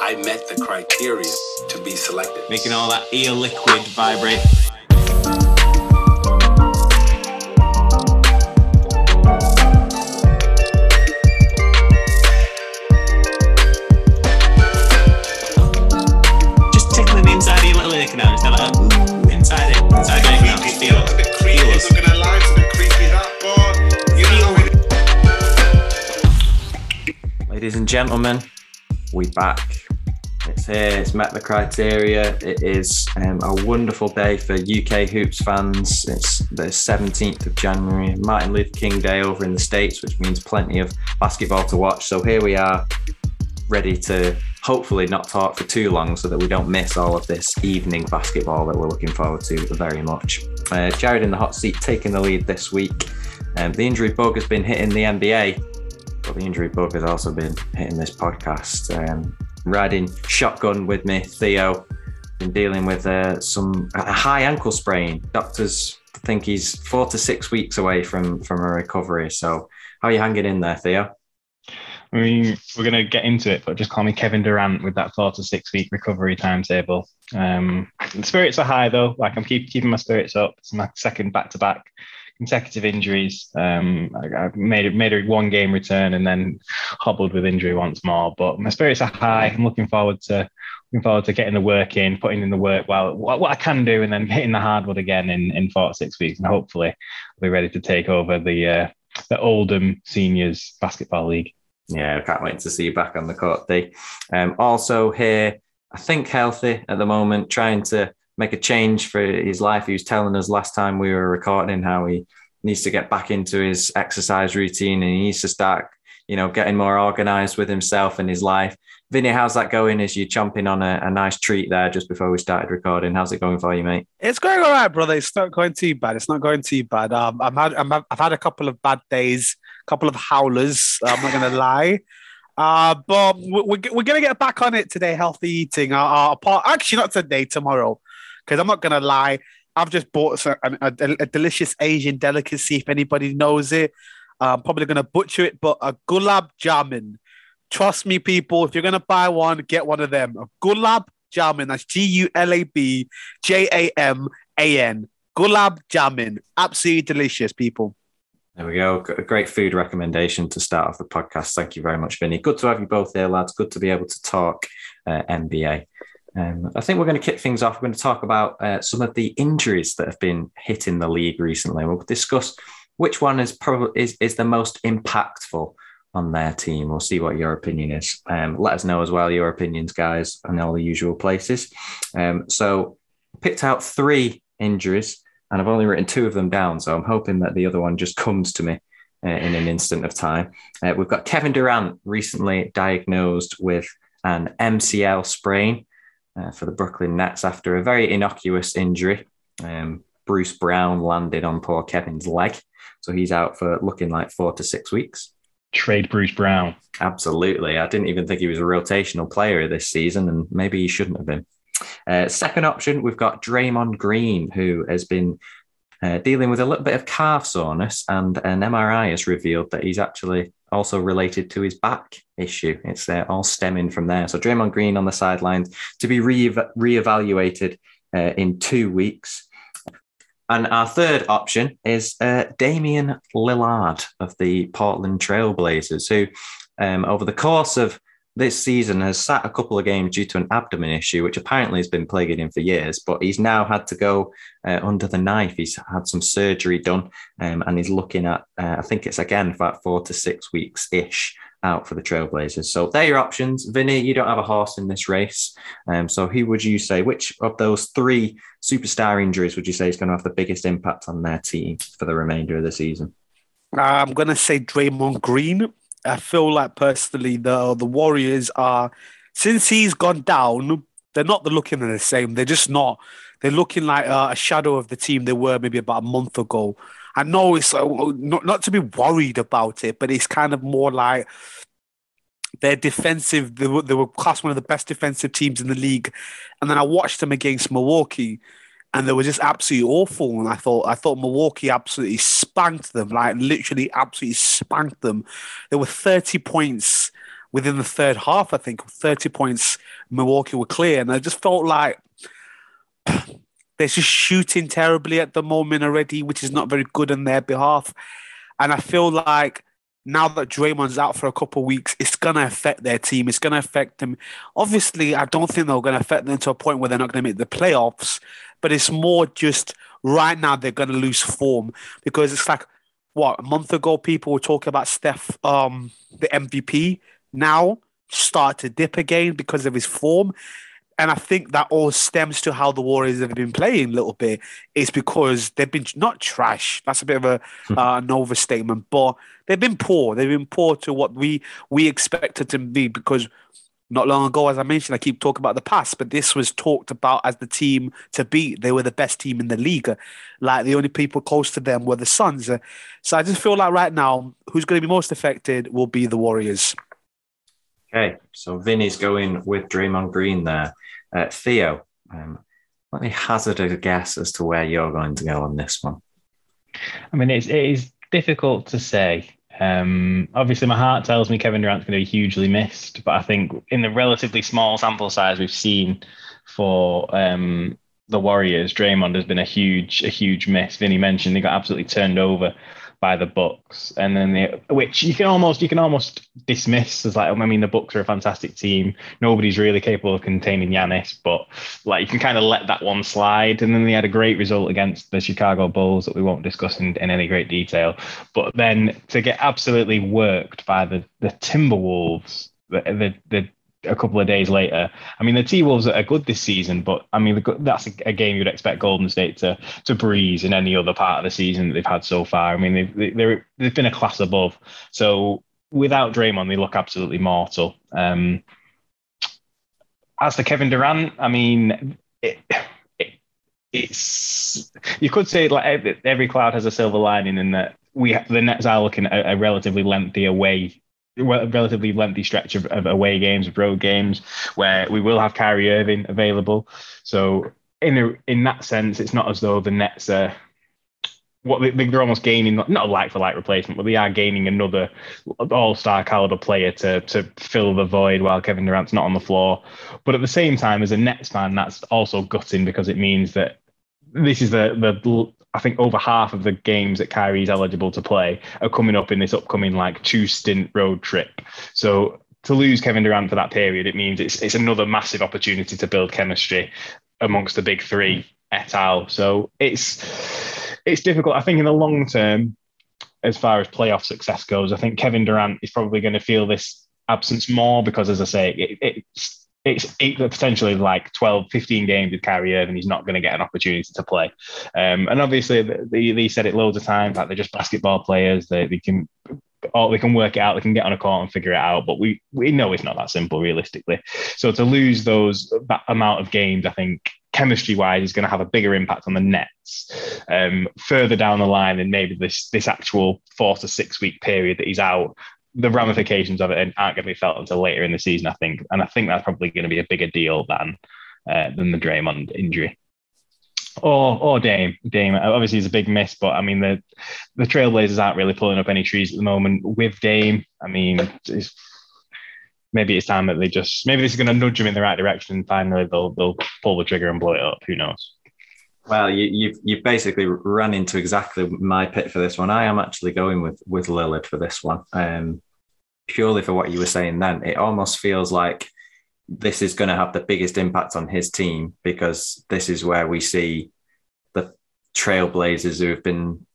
I met the criteria to be selected. Making all that eel liquid vibrate. Just tickling the inside of your little ick now. Just like, ooh, inside it. Inside it now. Just feel It's a it. Feel us. not gonna lie, it's a bit creepy that, but you know how it Ladies and gentlemen, we back. Here. It's met the criteria. It is um, a wonderful day for UK hoops fans. It's the 17th of January, Martin Luther King Day over in the States, which means plenty of basketball to watch. So here we are, ready to hopefully not talk for too long so that we don't miss all of this evening basketball that we're looking forward to very much. Uh, Jared in the hot seat taking the lead this week. Um, the injury bug has been hitting the NBA, but the injury bug has also been hitting this podcast. Um, riding shotgun with me, Theo, been dealing with uh, some a high ankle sprain. Doctors think he's four to six weeks away from from a recovery. So, how are you hanging in there, Theo? I mean, we're going to get into it, but just call me Kevin Durant with that four to six week recovery timetable. Um, spirits are high though. Like I'm keep, keeping my spirits up. It's my second back to back consecutive injuries. Um, I, I made made a one game return and then hobbled with injury once more. But my spirits are high. I'm looking forward to looking forward to getting the work in, putting in the work. Well, what, what I can do, and then hitting the hardwood again in in four six weeks, and hopefully I'll be ready to take over the uh, the Oldham Seniors Basketball League. Yeah, I can't wait to see you back on the court, D. Um, also here, I think healthy at the moment, trying to make a change for his life. He was telling us last time we were recording how he needs to get back into his exercise routine and he needs to start, you know, getting more organized with himself and his life. Vinny, how's that going? As you're chomping on a, a nice treat there just before we started recording, how's it going for you, mate? It's going all right, brother. It's not going too bad. It's not going too bad. Um, I'm had, I'm, I've had a couple of bad days, a couple of howlers. I'm not going to lie. Uh, but we're, we're going to get back on it today. Healthy eating. Uh, uh, apart, actually, not today, tomorrow. Because I'm not going to lie. I've just bought a, a, a delicious Asian delicacy, if anybody knows it. I'm probably going to butcher it, but a gulab jamun. Trust me, people, if you're going to buy one, get one of them. A gulab jamun. That's G U L A B J A M A N. Gulab jamun. Absolutely delicious, people. There we go. A great food recommendation to start off the podcast. Thank you very much, Vinny. Good to have you both here, lads. Good to be able to talk uh, NBA. Um, I think we're going to kick things off. We're going to talk about uh, some of the injuries that have been hitting the league recently. We'll discuss which one is probably is, is the most impactful on their team. We'll see what your opinion is. Um, let us know as well your opinions, guys, and all the usual places. Um, so, picked out three injuries, and I've only written two of them down. So I'm hoping that the other one just comes to me uh, in an instant of time. Uh, we've got Kevin Durant recently diagnosed with an MCL sprain uh, for the Brooklyn Nets after a very innocuous injury. Um, Bruce Brown landed on poor Kevin's leg. So he's out for looking like four to six weeks. Trade Bruce Brown. Absolutely. I didn't even think he was a rotational player this season, and maybe he shouldn't have been. Uh, second option, we've got Draymond Green, who has been uh, dealing with a little bit of calf soreness, and an MRI has revealed that he's actually also related to his back issue. It's uh, all stemming from there. So Draymond Green on the sidelines to be re- reevaluated uh, in two weeks. And our third option is uh, Damian Lillard of the Portland Trailblazers, who um, over the course of this season has sat a couple of games due to an abdomen issue, which apparently has been plaguing him for years. But he's now had to go uh, under the knife. He's had some surgery done, um, and he's looking at, uh, I think it's again about four to six weeks ish out for the Trailblazers. So they're your options. Vinny, you don't have a horse in this race. Um, so who would you say, which of those three superstar injuries would you say is going to have the biggest impact on their team for the remainder of the season? I'm going to say Draymond Green. I feel like personally the the Warriors are since he's gone down, they're not the looking the same. They're just not. They're looking like a, a shadow of the team they were maybe about a month ago. I know it's uh, not not to be worried about it, but it's kind of more like their defensive. They were, they were class one of the best defensive teams in the league, and then I watched them against Milwaukee, and they were just absolutely awful. And I thought I thought Milwaukee absolutely spanked them, like literally absolutely spanked them. There were thirty points within the third half, I think 30 points Milwaukee were clear. And I just felt like they're just shooting terribly at the moment already, which is not very good on their behalf. And I feel like now that Draymond's out for a couple of weeks, it's to affect their team. It's to affect them. Obviously, I don't think they're to affect them to a point where they're not to make the playoffs, but it's more just right now they're to lose form because it's like, what, a month ago, people were talking about Steph, um, the MVP, now start to dip again because of his form. And I think that all stems to how the Warriors have been playing a little bit. It's because they've been not trash. That's a bit of a hmm. uh, an overstatement, but they've been poor. They've been poor to what we we expected to be. Because not long ago, as I mentioned, I keep talking about the past, but this was talked about as the team to beat. They were the best team in the league. Like the only people close to them were the Suns. So I just feel like right now, who's going to be most affected will be the Warriors. Okay, so Vinny's going with Draymond Green there. Uh, Theo, um, let me hazard a guess as to where you're going to go on this one. I mean, it's, it is difficult to say. Um, obviously, my heart tells me Kevin Durant's going to be hugely missed, but I think in the relatively small sample size we've seen for um, the Warriors, Draymond has been a huge, a huge miss. Vinny mentioned he got absolutely turned over by the Bucks, and then the which you can almost you can almost dismiss as like I mean the Bucks are a fantastic team. Nobody's really capable of containing Giannis, but like you can kind of let that one slide. And then they had a great result against the Chicago Bulls that we won't discuss in, in any great detail. But then to get absolutely worked by the the Timberwolves, the the, the a couple of days later. I mean, the T Wolves are good this season, but I mean, that's a, game you'd expect Golden State to to breeze in any other part of the season that they've had so far. I mean, they've they're, they've been a class above. So without Draymond, they look absolutely mortal. Um, as to Kevin Durant, I mean, it, it's you could say like every cloud has a silver lining in that we the Nets are looking at a relatively lengthy away relatively lengthy stretch of, of away games, of road games, where we will have Kyrie Irving available. So in a, in that sense, it's not as though the Nets are what they, they're almost gaining not a like for like replacement, but they are gaining another all star caliber player to to fill the void while Kevin Durant's not on the floor. But at the same time, as a Nets fan, that's also gutting because it means that this is the the I think over half of the games that Kyrie's eligible to play are coming up in this upcoming like two stint road trip. So to lose Kevin Durant for that period, it means it's it's another massive opportunity to build chemistry amongst the big three et al. So it's it's difficult. I think in the long term, as far as playoff success goes, I think Kevin Durant is probably going to feel this absence more because, as I say, it, it's it's potentially like 12, 15 games with Kyrie Irving. He's not going to get an opportunity to play. Um, and obviously, they, they said it loads of times like they're just basketball players. They, they can or they can work it out, they can get on a court and figure it out. But we we know it's not that simple realistically. So to lose those that amount of games, I think chemistry wise is going to have a bigger impact on the Nets um, further down the line than maybe this this actual four to six week period that he's out the ramifications of it aren't going to be felt until later in the season, I think, and I think that's probably going to be a bigger deal than uh, than the Draymond injury. Or or Dame, Dame obviously is a big miss, but I mean the the Trailblazers aren't really pulling up any trees at the moment with Dame. I mean, it's, maybe it's time that they just maybe this is going to nudge them in the right direction, and finally they'll they'll pull the trigger and blow it up. Who knows? Well, you, you've you've basically run into exactly my pit for this one. I am actually going with with Lillard for this one, um, purely for what you were saying. Then it almost feels like this is going to have the biggest impact on his team because this is where we see the Trailblazers, who have been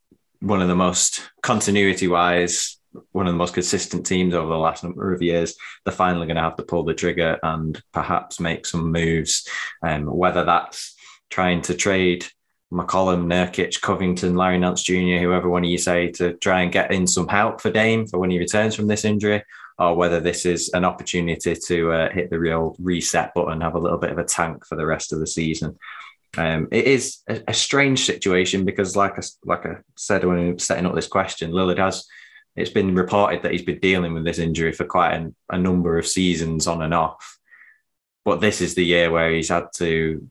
one of the most continuity wise, one of the most consistent teams over the last number of years. They're finally going to have to pull the trigger and perhaps make some moves, um, whether that's trying to trade McCollum, Nurkic, Covington, Larry Nance Jr., whoever one of you say, to try and get in some help for Dame for when he returns from this injury, or whether this is an opportunity to uh, hit the real reset button, have a little bit of a tank for the rest of the season. Um, it is a, a, strange situation because, like I, like I said when setting up this question, Lillard has. It's been reported that he's been dealing with this injury for quite a, a number of seasons on and off. But this is the year where he's had to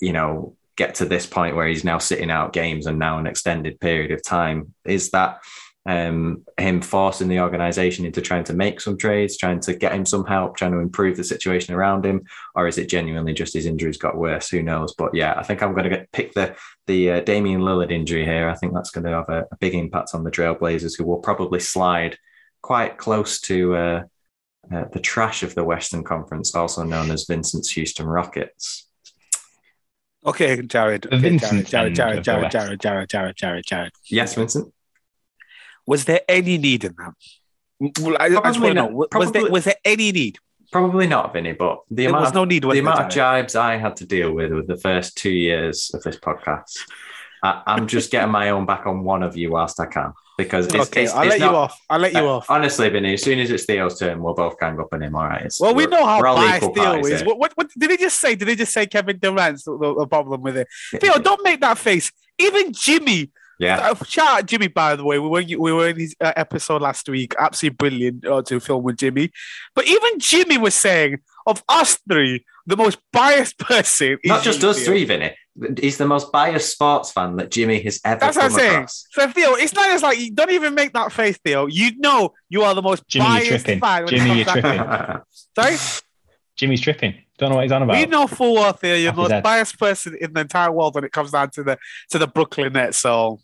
you know, get to this point where he's now sitting out games and now an extended period of time. Is that um, him forcing the organization into trying to make some trades, trying to get him some help, trying to improve the situation around him, or is it genuinely just his injuries got worse? Who knows? But yeah, I think I'm going to get pick the the uh, Damian Lillard injury here. I think that's going to have a, a, big impact on the Trailblazers, who will probably slide quite close to. Uh, uh, the trash of the Western Conference, also known as Vincent's Houston Rockets. Okay, Jared. Okay, Jared, Jared, Jared, Jared, Jared, Jared, Jared, Jared, Jared. Yes, Vincent. Was there any need in that? Well, I, I just want to know. Was there, was there any need? Probably not, Vinny, but the there amount, was no need, the amount of jibes I had to deal with with the first two years of this podcast. I, am just getting my own back on one of you whilst I can because it's, okay, it's, I'll it's let not, you off. I'll let you uh, off. Honestly, Vinny, as soon as it's Theo's turn, we'll both gang up on him. All right. It's, well, we know how biased Theo is. What, what, what, did he just say? Did he just say Kevin Durant's the, the problem with it? Theo, don't make that face. Even Jimmy. Yeah. Uh, shout out Jimmy, by the way. We were we were in his uh, episode last week. Absolutely brilliant uh, to film with Jimmy. But even Jimmy was saying of us three, the most biased person. Not just us three, Vinny. He's the most biased sports fan that Jimmy has ever That's come what I'm saying. across. So Theo, it's not as like you don't even make that face, Theo. You know you are the most Jimmy, you're biased tripping. fan. Jimmy, you're to- Sorry, Jimmy's tripping. Don't know what he's on about. we know full well, Theo. You're the most head. biased person in the entire world when it comes down to the to the Brooklyn Nets. So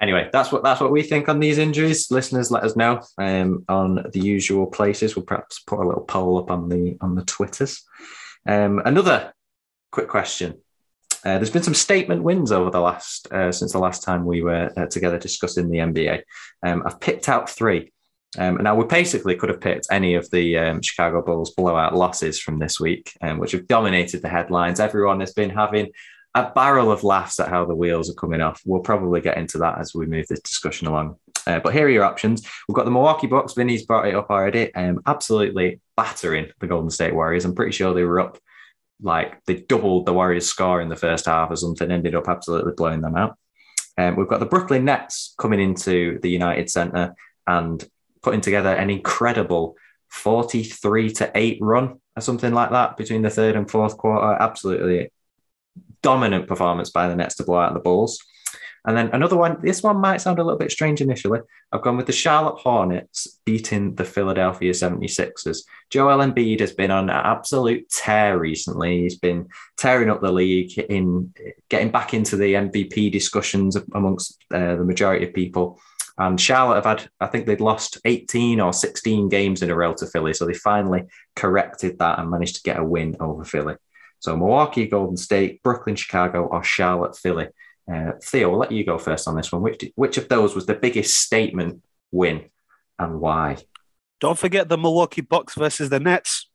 anyway, that's what that's what we think on these injuries. Listeners, let us know um, on the usual places. We'll perhaps put a little poll up on the on the twitters. Um, another quick question. Uh, there's been some statement wins over the last uh, since the last time we were uh, together discussing the NBA. Um, I've picked out three. Um, now we basically could have picked any of the um, Chicago Bulls blowout losses from this week, um, which have dominated the headlines. Everyone has been having a barrel of laughs at how the wheels are coming off. We'll probably get into that as we move this discussion along. Uh, but here are your options. We've got the Milwaukee Bucks. Vinny's brought it up already. Um, absolutely battering the Golden State Warriors. I'm pretty sure they were up like they doubled the Warriors' score in the first half or something. Ended up absolutely blowing them out. Um, we've got the Brooklyn Nets coming into the United Center and putting together an incredible 43 to 8 run or something like that between the third and fourth quarter. Absolutely dominant performance by the Nets to blow out the Bulls. And then another one, this one might sound a little bit strange initially. I've gone with the Charlotte Hornets beating the Philadelphia 76ers. Joel Embiid has been on an absolute tear recently. He's been tearing up the league, in getting back into the MVP discussions amongst uh, the majority of people. And Charlotte have had, I think they'd lost 18 or 16 games in a row to Philly. So they finally corrected that and managed to get a win over Philly. So Milwaukee, Golden State, Brooklyn, Chicago, or Charlotte, Philly. Uh, Theo, we'll let you go first on this one. Which which of those was the biggest statement win and why? don't forget the Milwaukee Bucks versus the Nets.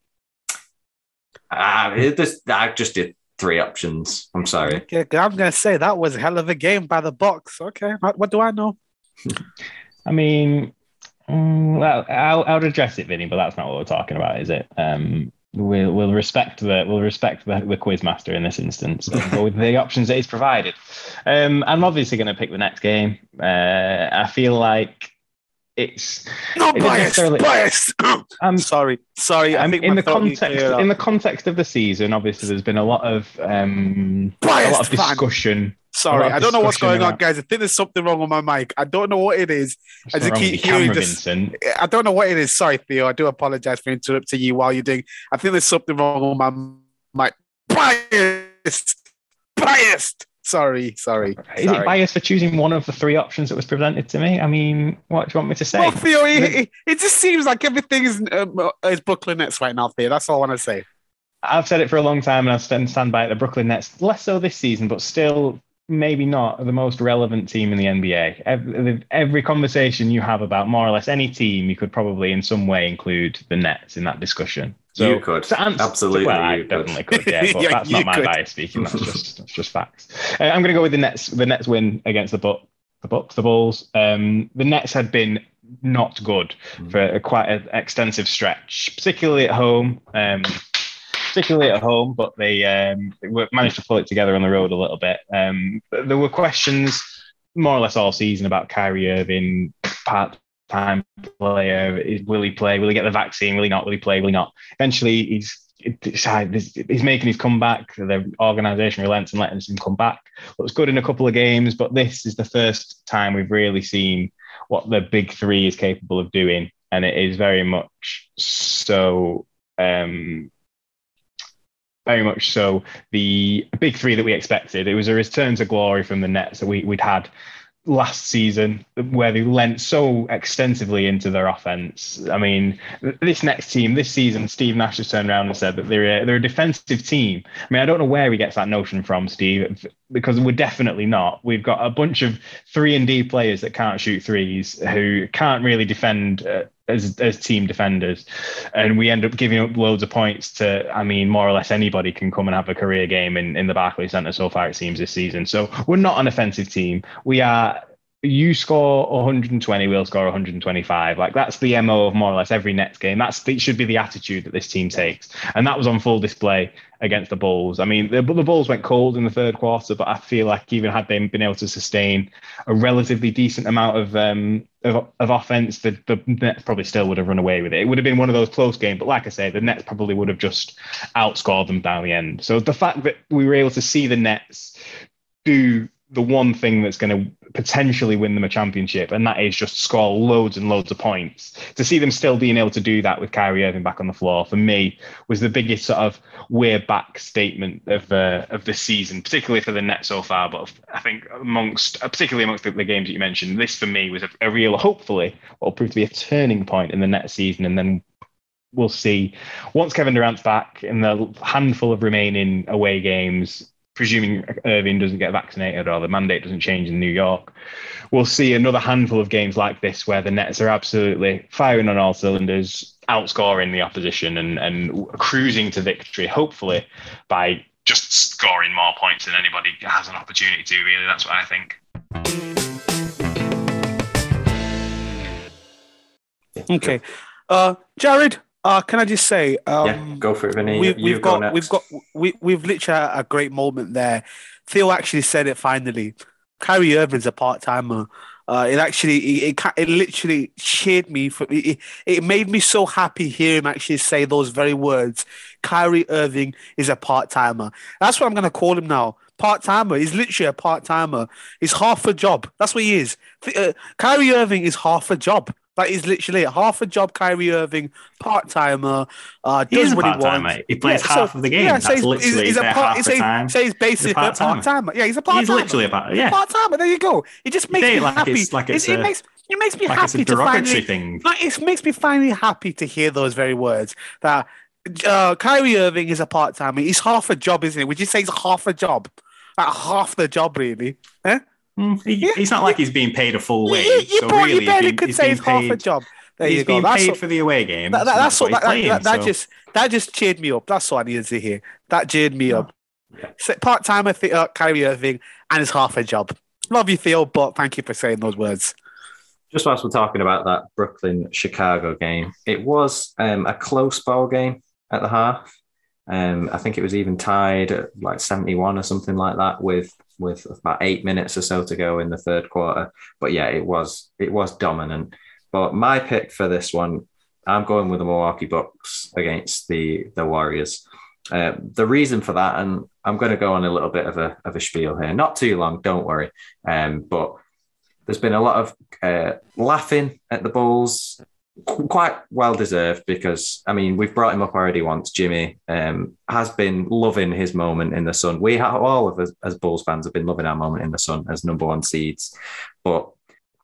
Uh, this, I just did three options. I'm sorry. Okay, I'm gonna say that was a hell of a game by the Bucks. Okay, what, what do I know? I mean, mm, well, I'll, I'll address it, Vinny, but that's not what we're talking about, is it? Um, we'll, we'll respect the we'll respect the, the quiz master in this instance and go with the options that he's provided. Um, I'm obviously going to pick the Nets game. Uh, I feel like it's No It isn't bias, necessarily- bias. um, sorry, sorry. I think in the context in the context of the season, obviously there's been a lot of um, a lot of fan. Sorry, I don't know what's going on, guys. I think there's something wrong with my mic. I don't know what it is. I just keep hearing just- Vincent. I don't know what it is. Sorry, Theo. I do apologize for interrupting you while you're doing. I think there's something wrong with my mic. Biased, biased. Sorry, sorry. Is sorry. it biased for choosing one of the three options that was presented to me? I mean, what do you want me to say? Well, Theo, it, it, it just seems like everything is um, is Brooklyn Nets right now, Theo. That's all I want to say. I've said it for a long time, and I stand stand by it. The Brooklyn Nets, less so this season, but still maybe not the most relevant team in the NBA. Every, every conversation you have about more or less any team, you could probably in some way include the Nets in that discussion. So You could. answer- Absolutely, well, I could. definitely could. Yeah, but Yeah, that's not my could. bias speaking. That's just that's just facts. Uh, I'm going to go with the Nets. The Nets win against the Buck, the Bucks, the Bulls. Um, the Nets had been not good Mm. for a, quite an extensive stretch, particularly at home. Um, particularly at home, but they, um, managed to pull it together on the road a little bit. Um, there were questions more or less all season about Kyrie Irving, part-time player. Is- Will he play? Will he get the vaccine? Will he not? Will he play? Will he not? Eventually, he's he's making his comeback. The organisation relents and lets him come back. Looks good in a couple of games, but this is the first time we've really seen what the big three is capable of doing, and it is very much so. Um, very much so the big three that we expected. It was a return to glory from the Nets that we, we'd had last season where they lent so extensively into their offense. I mean, this Nets team, this season, Steve Nash has turned around and said that they're a, they're a defensive team. I mean, I don't know where he gets that notion from, Steve, because we're definitely not. We've got a bunch of three and D players that can't shoot threes who can't really defend. Uh, as, as team defenders, and we end up giving up loads of points to. I mean, more or less anybody can come and have a career game in, in the Barclays Centre so far. It seems this season. So we're not an offensive team. We are you score 120, we'll score 125. Like that's the MO of more or less every Nets game. That's it should be the attitude that this team takes. And that was on full display against the Bulls. I mean, the, the Bulls went cold in the third quarter, but I feel like even had they been able to sustain a relatively decent amount of um, of, of offense, the, the Nets probably still would have run away with it. It would have been one of those close games, but like I say, the Nets probably would have just outscored them down the end. So the fact that we were able to see the Nets do the one thing that's going to potentially win them a championship, and that is just score loads and loads of points. To see them still being able to do that with Kyrie Irving back on the floor, for me, was the biggest sort of we're back statement of uh, of the season, particularly for the Nets so far. But I think amongst, particularly amongst the, the games that you mentioned, this for me was a, a real, hopefully, what will prove to be a turning point in the Nets season, and then we'll see once Kevin Durant's back in the handful of remaining away games presuming Irving doesn't get vaccinated or the mandate doesn't change in New York, we'll see another handful of games like this where the Nets are absolutely firing on all cylinders, outscoring the opposition and, and cruising to victory, hopefully by just scoring more points than anybody has an opportunity to, really. That's what I think. Okay. Uh, Jared, uh, can I just say, um, yeah, go for it, Vinny. We, we've got, we've got, we, we've literally had a great moment there. Theo actually said it finally. Kyrie Irving's a part timer. Uh, it actually, it, it, it, literally cheered me. For it, it made me so happy hear him actually say those very words. Kyrie Irving is a part timer. That's what I'm going to call him now. Part timer. He's literally a part timer. He's half a job. That's what he is. Uh, Kyrie Irving is half a job. That is literally it. half a job. Kyrie Irving, part timer, uh, does what he wants. He plays yeah, half so, of the game. Yeah, so That's he's, literally he's, he's a part, time. So he's basically a part timer. Yeah, he's a part timer. He's literally a part. Yeah, part timer. There you go. It just makes me like happy. It's, like it's, it, a, makes it makes me like happy to finally. Thing. Like, it makes me finally happy to hear those very words that uh, Kyrie Irving is a part timer. He's half a job, isn't it? Would you say he's half a job? Like half the job, really? Eh? Mm, he, yeah, he's not like he's being paid a full wage. You, you so really, you barely could say he's half a job. There He's you go. That's paid what, for the away game. That, that, that's, what, that, playing, that, that so. just that just cheered me up. That's what I needed to hear. That cheered me up. Yeah. Part timer uh, Kyrie Irving, and it's half a job. Love you, Theo, but thank you for saying those words. Just whilst we're talking about that Brooklyn Chicago game, it was um, a close ball game at the half. Um, I think it was even tied at like 71 or something like that with with about eight minutes or so to go in the third quarter. But yeah, it was it was dominant. But my pick for this one, I'm going with the Milwaukee Bucks against the the Warriors. Uh, the reason for that, and I'm going to go on a little bit of a of a spiel here, not too long, don't worry. Um, but there's been a lot of uh, laughing at the Bulls, quite well deserved because I mean we've brought him up already once. Jimmy um, has been loving his moment in the sun. We have all of us as Bulls fans have been loving our moment in the sun as number one seeds, but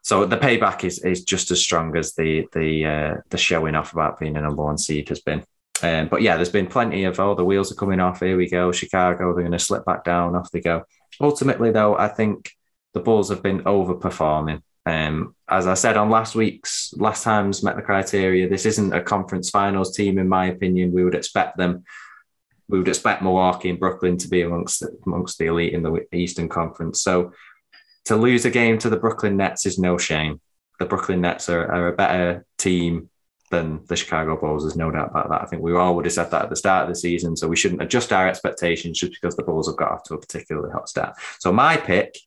so the payback is is just as strong as the the uh, the showing off about being a number one seed has been. Um, but yeah, there's been plenty of oh the wheels are coming off. Here we go, Chicago. They're going to slip back down. Off they go. Ultimately, though, I think the Bulls have been overperforming. Um, as I said on last week's last time's met the criteria. This isn't a conference finals team, in my opinion. We would expect them. We would expect Milwaukee and Brooklyn to be amongst amongst the elite in the Eastern Conference. So to lose a game to the Brooklyn Nets is no shame. The Brooklyn Nets are, are a better team than the Chicago Bulls. There's no doubt about that. I think we all would have said that at the start of the season. So we shouldn't adjust our expectations just because the Bulls have got off to a particularly hot start. So my pick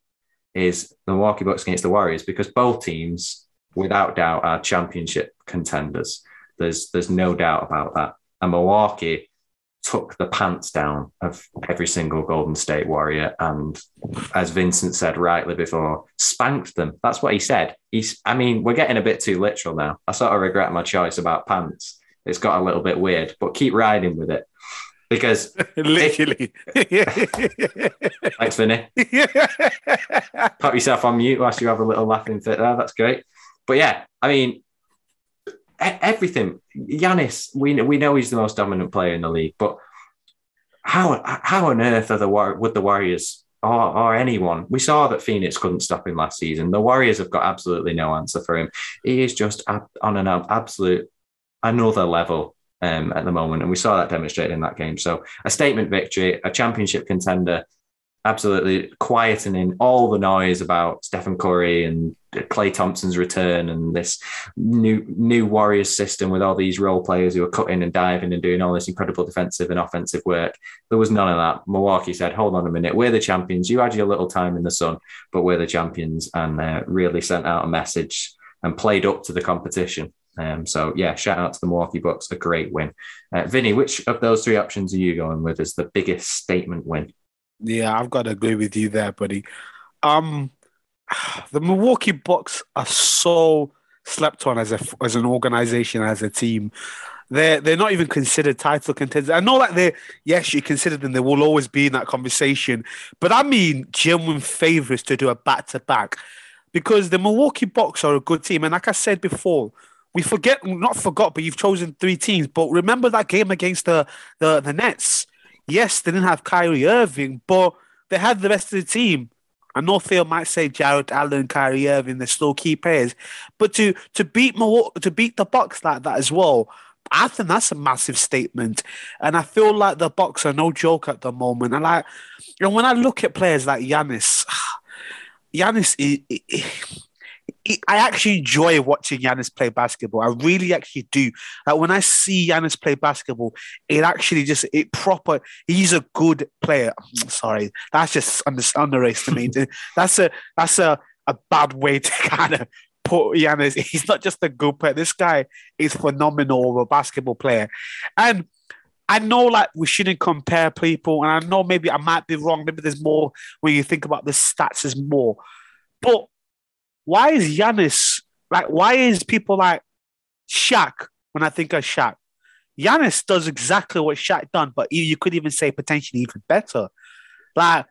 is the Milwaukee Bucks against the Warriors because both teams, without doubt, are championship contenders. There's there's no doubt about that. And Milwaukee took the pants down of every single Golden State Warrior, and as Vincent said rightly before, spanked them. That's what he said. He's. I mean, we're getting a bit too literal now. I sort of regret my choice about pants. It's got a little bit weird, but keep riding with it because Literally. thanks, Vinny. Put yourself on mute whilst you have a little laughing fit there. That's great. But yeah, I mean, everything. Giannis, we we know he's the most dominant player in the league, but how how on earth are the War- would the Warriors or, or anyone? We saw that Phoenix couldn't stop him last season. The Warriors have got absolutely no answer for him. He is just on an absolute another level um, at the moment, and we saw that demonstrated in that game. So a statement victory, a championship contender, absolutely quietening all the noise about Stephen Curry and Klay Thompson's return and this new new Warriors system with all these role players who are cutting and diving and doing all this incredible defensive and offensive work. There was none of that. Milwaukee said, "Hold on a minute, we're the champions. You had your little time in the sun, but we're the champions," and uh, really sent out a message and played up to the competition. Um, so yeah, shout out to the Milwaukee Bucks, a great win. Uh, Vinny, which of those three options are you going with as the biggest statement win? Yeah, I've got to agree with you there, buddy. Um, the Milwaukee Bucks are so slept on as a as an organization, as a team. They're they're not even considered title contenders. I know that they yes, you consider them. They will always be in that conversation, but I mean genuine favorites to do a back to back because the Milwaukee Bucks are a good team, and like I said before. We forget, not forgot, but you've chosen three teams. But remember that game against the, the, the Nets yes, they didn't have Kyrie Irving, but they had the rest of the team. I know Phil might say Jared Allen, Kyrie Irving, they're still key players, but to to beat Milwaukee, to beat the Bucks like that as well, I think that's a massive statement. And I feel like the Bucks are no joke at the moment. And like, and when I look at players like Giannis, Giannis, he, I actually enjoy watching Giannis play basketball. I really actually do. Like when I see Giannis play basketball, it actually just it proper. He's a good player. Sorry, that's just under, underestimated. that's a that's a a bad way to kind of put Giannis. He's not just a good player. This guy is phenomenal of a basketball player, and. I know like we shouldn't compare people, and I know maybe I might be wrong. Maybe there's more when you think about the stats, there's more. But why is Giannis like? Why is people like Shaq when I think of Shaq? Giannis does exactly what Shaq done, but you, could even say potentially even better. Like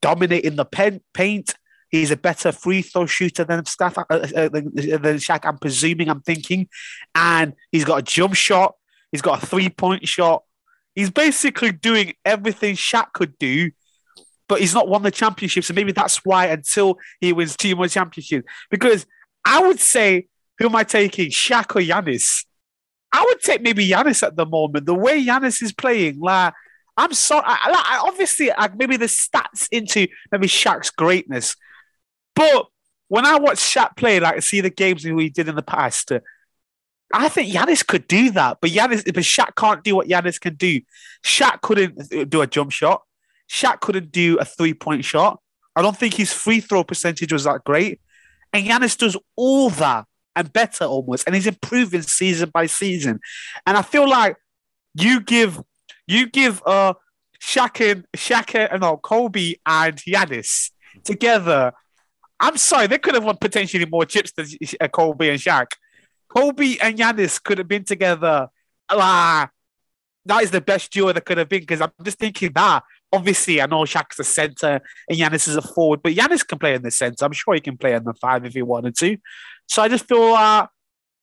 dominating the pen, paint. He's a better free throw shooter than Steph, uh, uh, than, than Shaq. I'm presuming. I'm thinking, and he's got a jump shot. He's got a three point shot. He's basically doing everything Shaq could do, but he's not won the championship. So maybe that's why until he wins two more championships. Because I would say, who am I taking, Shaq or Giannis? I would take maybe Giannis at the moment. The way Giannis is playing, like I'm sorry. I, I, I- obviously, I, maybe the stats into maybe Shaq's greatness, but when I watch Shaq play, like I see the games he did in the past, uh, I think Giannis could do that. But Giannis, but Shaq can't do what Giannis can do. Shaq couldn't do a jump shot. Shaq couldn't do a three point shot. I don't think his free throw percentage was that great. And Giannis does all that and better almost, and he's improving season by season. And I feel like you give you give uh Shaq and Shaq and no, Kobe and Giannis together. I'm sorry, they could have won potentially more chips than uh, Kobe and Shaq. Kobe and Giannis could have been together. Ah, that is the best duo that could have been because I'm just thinking that. Obviously, I know Shaq's a center and Giannis is a forward, but Giannis can play in the center. I'm sure he can play in the five if he wanted to. So I just feel uh,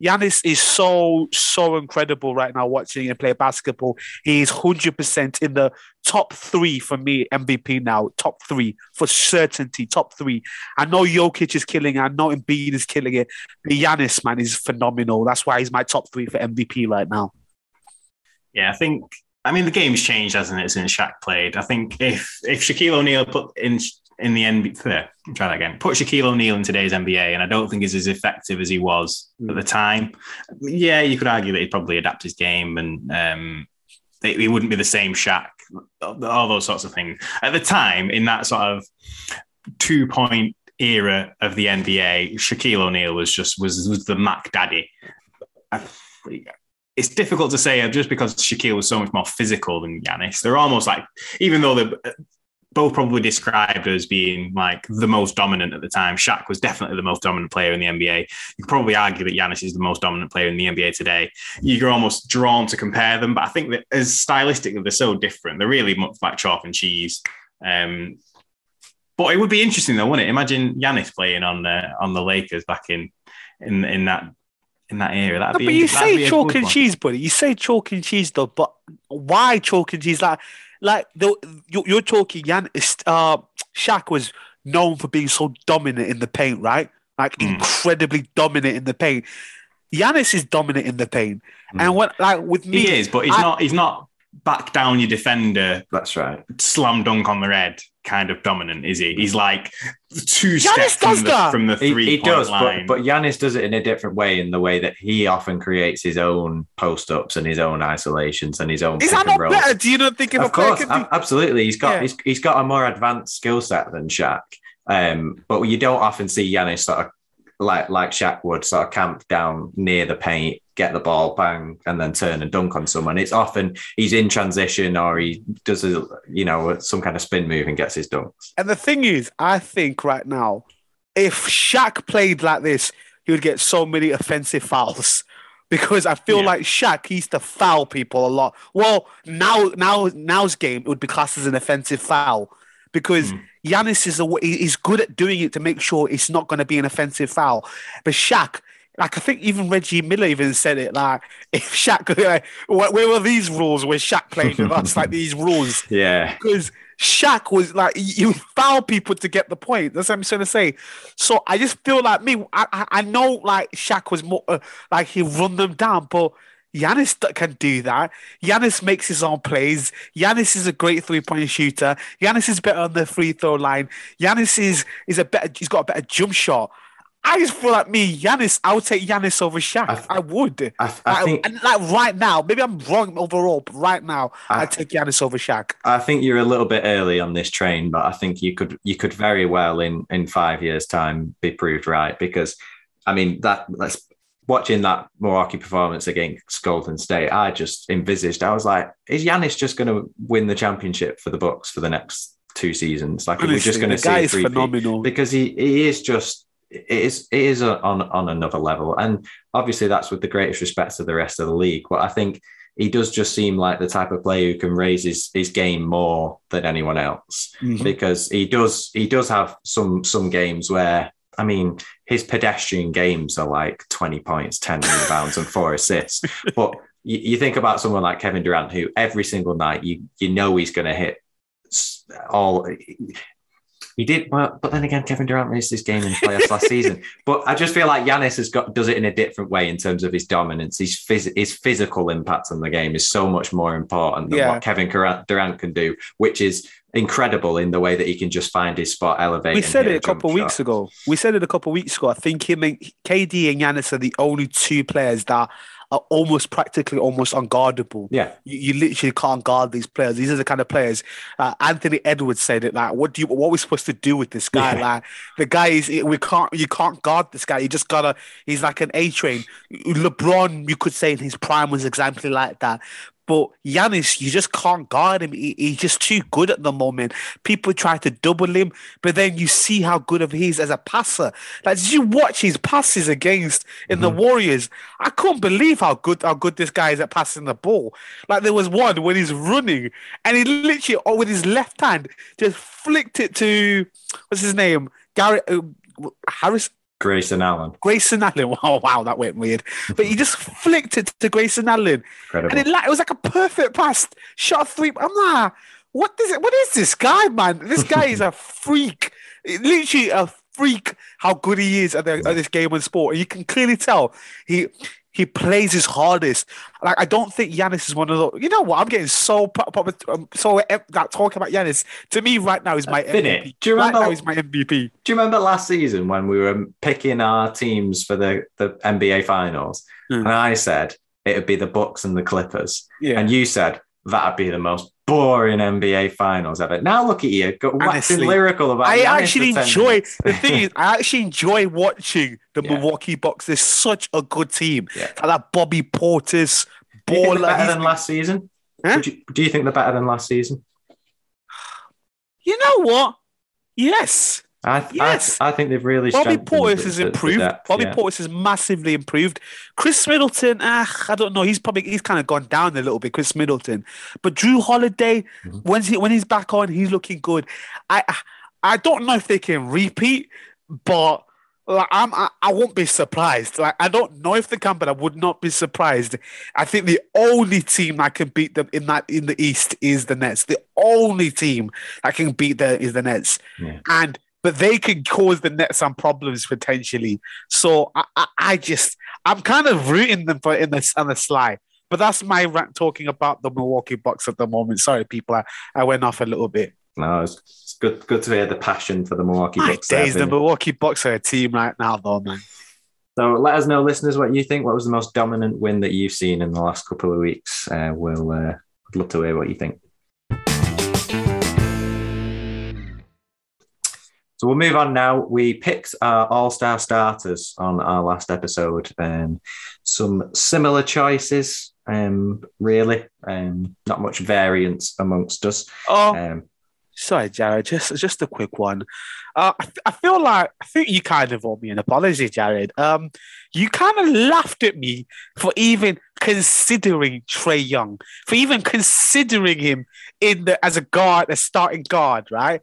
Giannis is so, so incredible right now watching him play basketball. He's 100% in the top three for me, MVP now. Top three for certainty, top three. I know Jokic is killing it. I know Embiid is killing it. But Giannis, man, is phenomenal. That's why he's my top three for MVP right now. Yeah, I think. I mean, the game's changed, hasn't it, since Shaq played? I think if if Shaquille O'Neal put in in the NBA, try that again. Put Shaquille O'Neal in today's NBA, and I don't think he's as effective as he was at the time. Yeah, you could argue that he'd probably adapt his game, and um, wouldn't be the same Shaq. All those sorts of things at the time in that sort of two point era of the NBA. Shaquille O'Neal was just was was the Mac Daddy. I, it's difficult to say just because Shaquille was so much more physical than Giannis. They're almost like, even though they're both probably described as being like the most dominant at the time. Shaq was definitely the most dominant player in the NBA. You could probably argue that Giannis is the most dominant player in the NBA today. You're almost drawn to compare them, but I think that as stylistically they're so different. They're really much like chalk and cheese. Um, but it would be interesting though, wouldn't it? Imagine Giannis playing on the on the Lakers back in in in that in that area. That'd No, be but you that'd say chalk and one. cheese, buddy. You say chalk and cheese, though. But why chalk and cheese? Like, like the you, you're talking. Yan, uh, Shaq was known for being so dominant in the paint, right? Like Mm. incredibly dominant in the paint. Giannis is dominant in the paint, Mm. and what like with me, He is, but he's I- not. He's not back down your defender, That's right. slam dunk on the red kind of dominant, is he? He's like two Giannis steps from does the, from the three he point does, line. but, but Giannis does it in a different way in the way that he often creates his own post ups and his own isolations and his own is that not rolls. better? Do you not think if Of course, can do? absolutely. He's got Yeah. he's, he's got a more advanced skill set than Shaq. Um, but you don't often see Giannis sort of like like Shaq would sort of camp down near the paint, get the ball, bang, and then turn and dunk on someone. It's often he's in transition or he does a you know some kind of spin move and gets his dunks. And the thing is, I think right now, if Shaq played like this, he would get so many offensive fouls. Because I feel Yeah. like Shaq used to foul people a lot. Well, now, now, now's game it would be classed as an offensive foul because Mm. Giannis is a, he's good at doing it to make sure it's not going to be an offensive foul. But Shaq, like I think even Reggie Miller even said it. Like if Shaq, like, where, where were these rules? Where Shaq played with us? Like these rules Yeah. because Shaq was like you foul people to get the point. That's what I'm trying to say. So I just feel like me. I I, I know like Shaq was more uh, like he run them down, but Giannis d- can do that. Giannis makes his own plays. Giannis is a great three point shooter. Giannis is better on the free throw line. Giannis is is a better. He's got a better jump shot. I just feel like me, Giannis. I would take Giannis over Shaq. I- I, would. I, I Like, think and like right now, maybe I'm wrong overall, but right now, I- I'd take Giannis over Shaq. I think you're a little bit early on this train, but I think you could you could very well in in five years' time be proved right because I mean that that's watching that Milwaukee performance against Golden State, I just envisaged I was like, is Giannis just going to win the championship for the Bucks for the next two seasons? Like, Honestly, just going to see guy is phenomenal. because he, he is just it is it is on on another level and obviously that's with the greatest respect to the rest of the league but i think he does just seem like the type of player who can raise his, his game more than anyone else Mhm. because he does he does have some some games where I mean his pedestrian games are like 20 points 10 rebounds and four assists but you, you think about someone like Kevin Durant who every single night you you know he's going to hit all he did well, but then again, Kevin Durant missed his game in the playoffs last season. But I just feel like Giannis has got does it in a different way in terms of his dominance. His phys- his physical impact on the game is so much more important than Yeah. what Kevin Durant Durant can do, which is incredible in the way that he can just find his spot, elevate. We said it a couple of weeks shot. ago. We said it a couple of weeks ago. I think him and KD and Giannis are the only two players that are almost practically almost unguardable. Yeah, You, you literally can't guard these players. These are the kind of players. Uh, Anthony Edwards said it like, "What do you? What are we supposed to do with this guy? Yeah. Like the guy is we can't. You can't guard this guy. You just gotta. He's like an A train. LeBron, you could say in his prime was exactly like that. But Giannis, you just can't guard him. He, he's just too good at the moment. People try to double him, but then you see how good of he is as a passer. Like, did you watch his passes against in the Warriors? I couldn't believe how good how good this guy is at passing the ball. Like there was one when he's running and he literally oh, with his left hand just flicked it to what's his name, Garrett uh, Harris. Grayson Allen, Grayson Allen. Oh wow, that went weird. But he just flicked it to Grayson Allen, incredible. and it, it was like a perfect pass. Shot three. I'm like, what is it? What is this guy, man? This guy is a freak. Literally a freak. How good he is at, the, at this game and sport. And you can clearly tell he he plays his hardest. Like I don't think Giannis is one of those. You know what? I'm getting so um, so that talking about Giannis to me right now is my MVP. do you right remember- now is my MVP. Do you remember last season when we were picking our teams for the, the NBA finals? Hmm. And I said it would be the Bucks and the Clippers. Yeah. And you said that'd be the most boring NBA finals ever. Now look at you, go waxing Honestly, lyrical about I actually enjoy the thing is I actually enjoy watching the Yeah. Milwaukee Bucks. They're such a good team. Yeah. Like that Bobby Portis, baller. better than last season? Huh? You- do you think they're better than last season? You know what? Yes. I, th- Yes. I, I think they've really. Bobby Portis has the- the improved. depth, Bobby yeah. Portis has massively improved. Khris Middleton, ah, I don't know. He's probably he's kind of gone down a little bit. Khris Middleton, but Jrue Holiday, Mhm. when he when he's back on, he's looking good. I I- I don't know if they can repeat, but like, I'm I, I won't be surprised. Like I don't know if they can, but I would not be surprised. I think the only team that can beat them in that in the East is the Nets. The only team that can beat them is the Nets, Yeah. and but they can cause the Nets some problems potentially. So I, I, I just I'm kind of rooting them for in this on the sly. But that's my rant talking about the Milwaukee Bucks at the moment. Sorry, people, I, I went off a little bit. No, it's, it's good. Good to hear the passion for the Milwaukee My Bucks. there, days, the Milwaukee Bucks are a team right now, though, man. So let us know, listeners, what you think. What was the most dominant win that you've seen in the last couple of weeks? Uh, we'll uh, I'd love to hear what you think. So we'll move on now. We picked our all-star starters on our last episode. Um, some similar choices, um, really. Um, not much variance amongst us. Oh, Um, sorry, Jared. Just just a quick one. Uh, I, I feel like I think you kind of owe me an apology, Jared. Um, you kind of laughed at me for even considering Trae Young, for even considering him in the as a guard, a starting guard, right?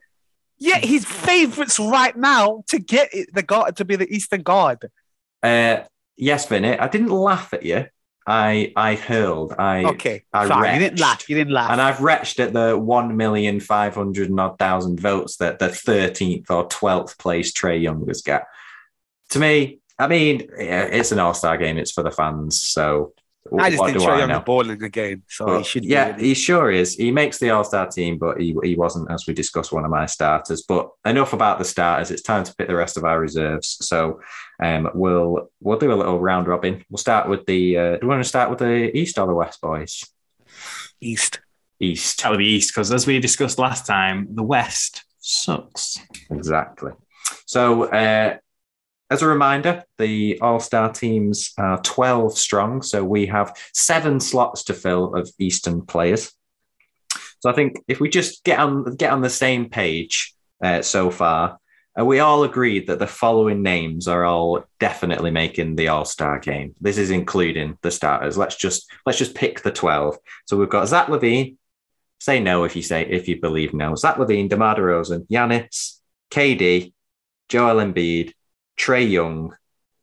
Yet he's favourites right now to get it, the guard to be the Eastern guard. uh, yes, Vinny, I didn't laugh at you. I I hurled. I Okay, I fine. You didn't laugh. You didn't laugh. And I've retched at the one million five hundred and odd thousand votes that the thirteenth or twelfth place Trae Young was get. To me, I mean, it's an All Star game. It's for the fans. So I just what think do Trae I Young know? is balling again, so But, he should. yeah, in he sure is. He makes the All Star team, but he, he wasn't, as we discussed, one of my starters. But enough about the starters. It's time to pick the rest of our reserves. So um, we'll we'll do a little round robin. We'll start with the. Uh, do we want to start with the East or the West boys? East. East. Out of the East, because as we discussed last time, the West sucks. Exactly. So, uh, as a reminder, the All Star teams are 12 strong. So, we have seven slots to fill of Eastern players. So, I think if we just get on, get on the same page uh, so far, uh, we all agreed that the following names are all definitely making the All Star game. This is including the starters. Let's just let's just pick the 12. So, we've got Zach LaVine. Say no if you say if you believe no. Zach LaVine, DeMar DeRozan, Giannis, KD, Joel Embiid, Trae Young,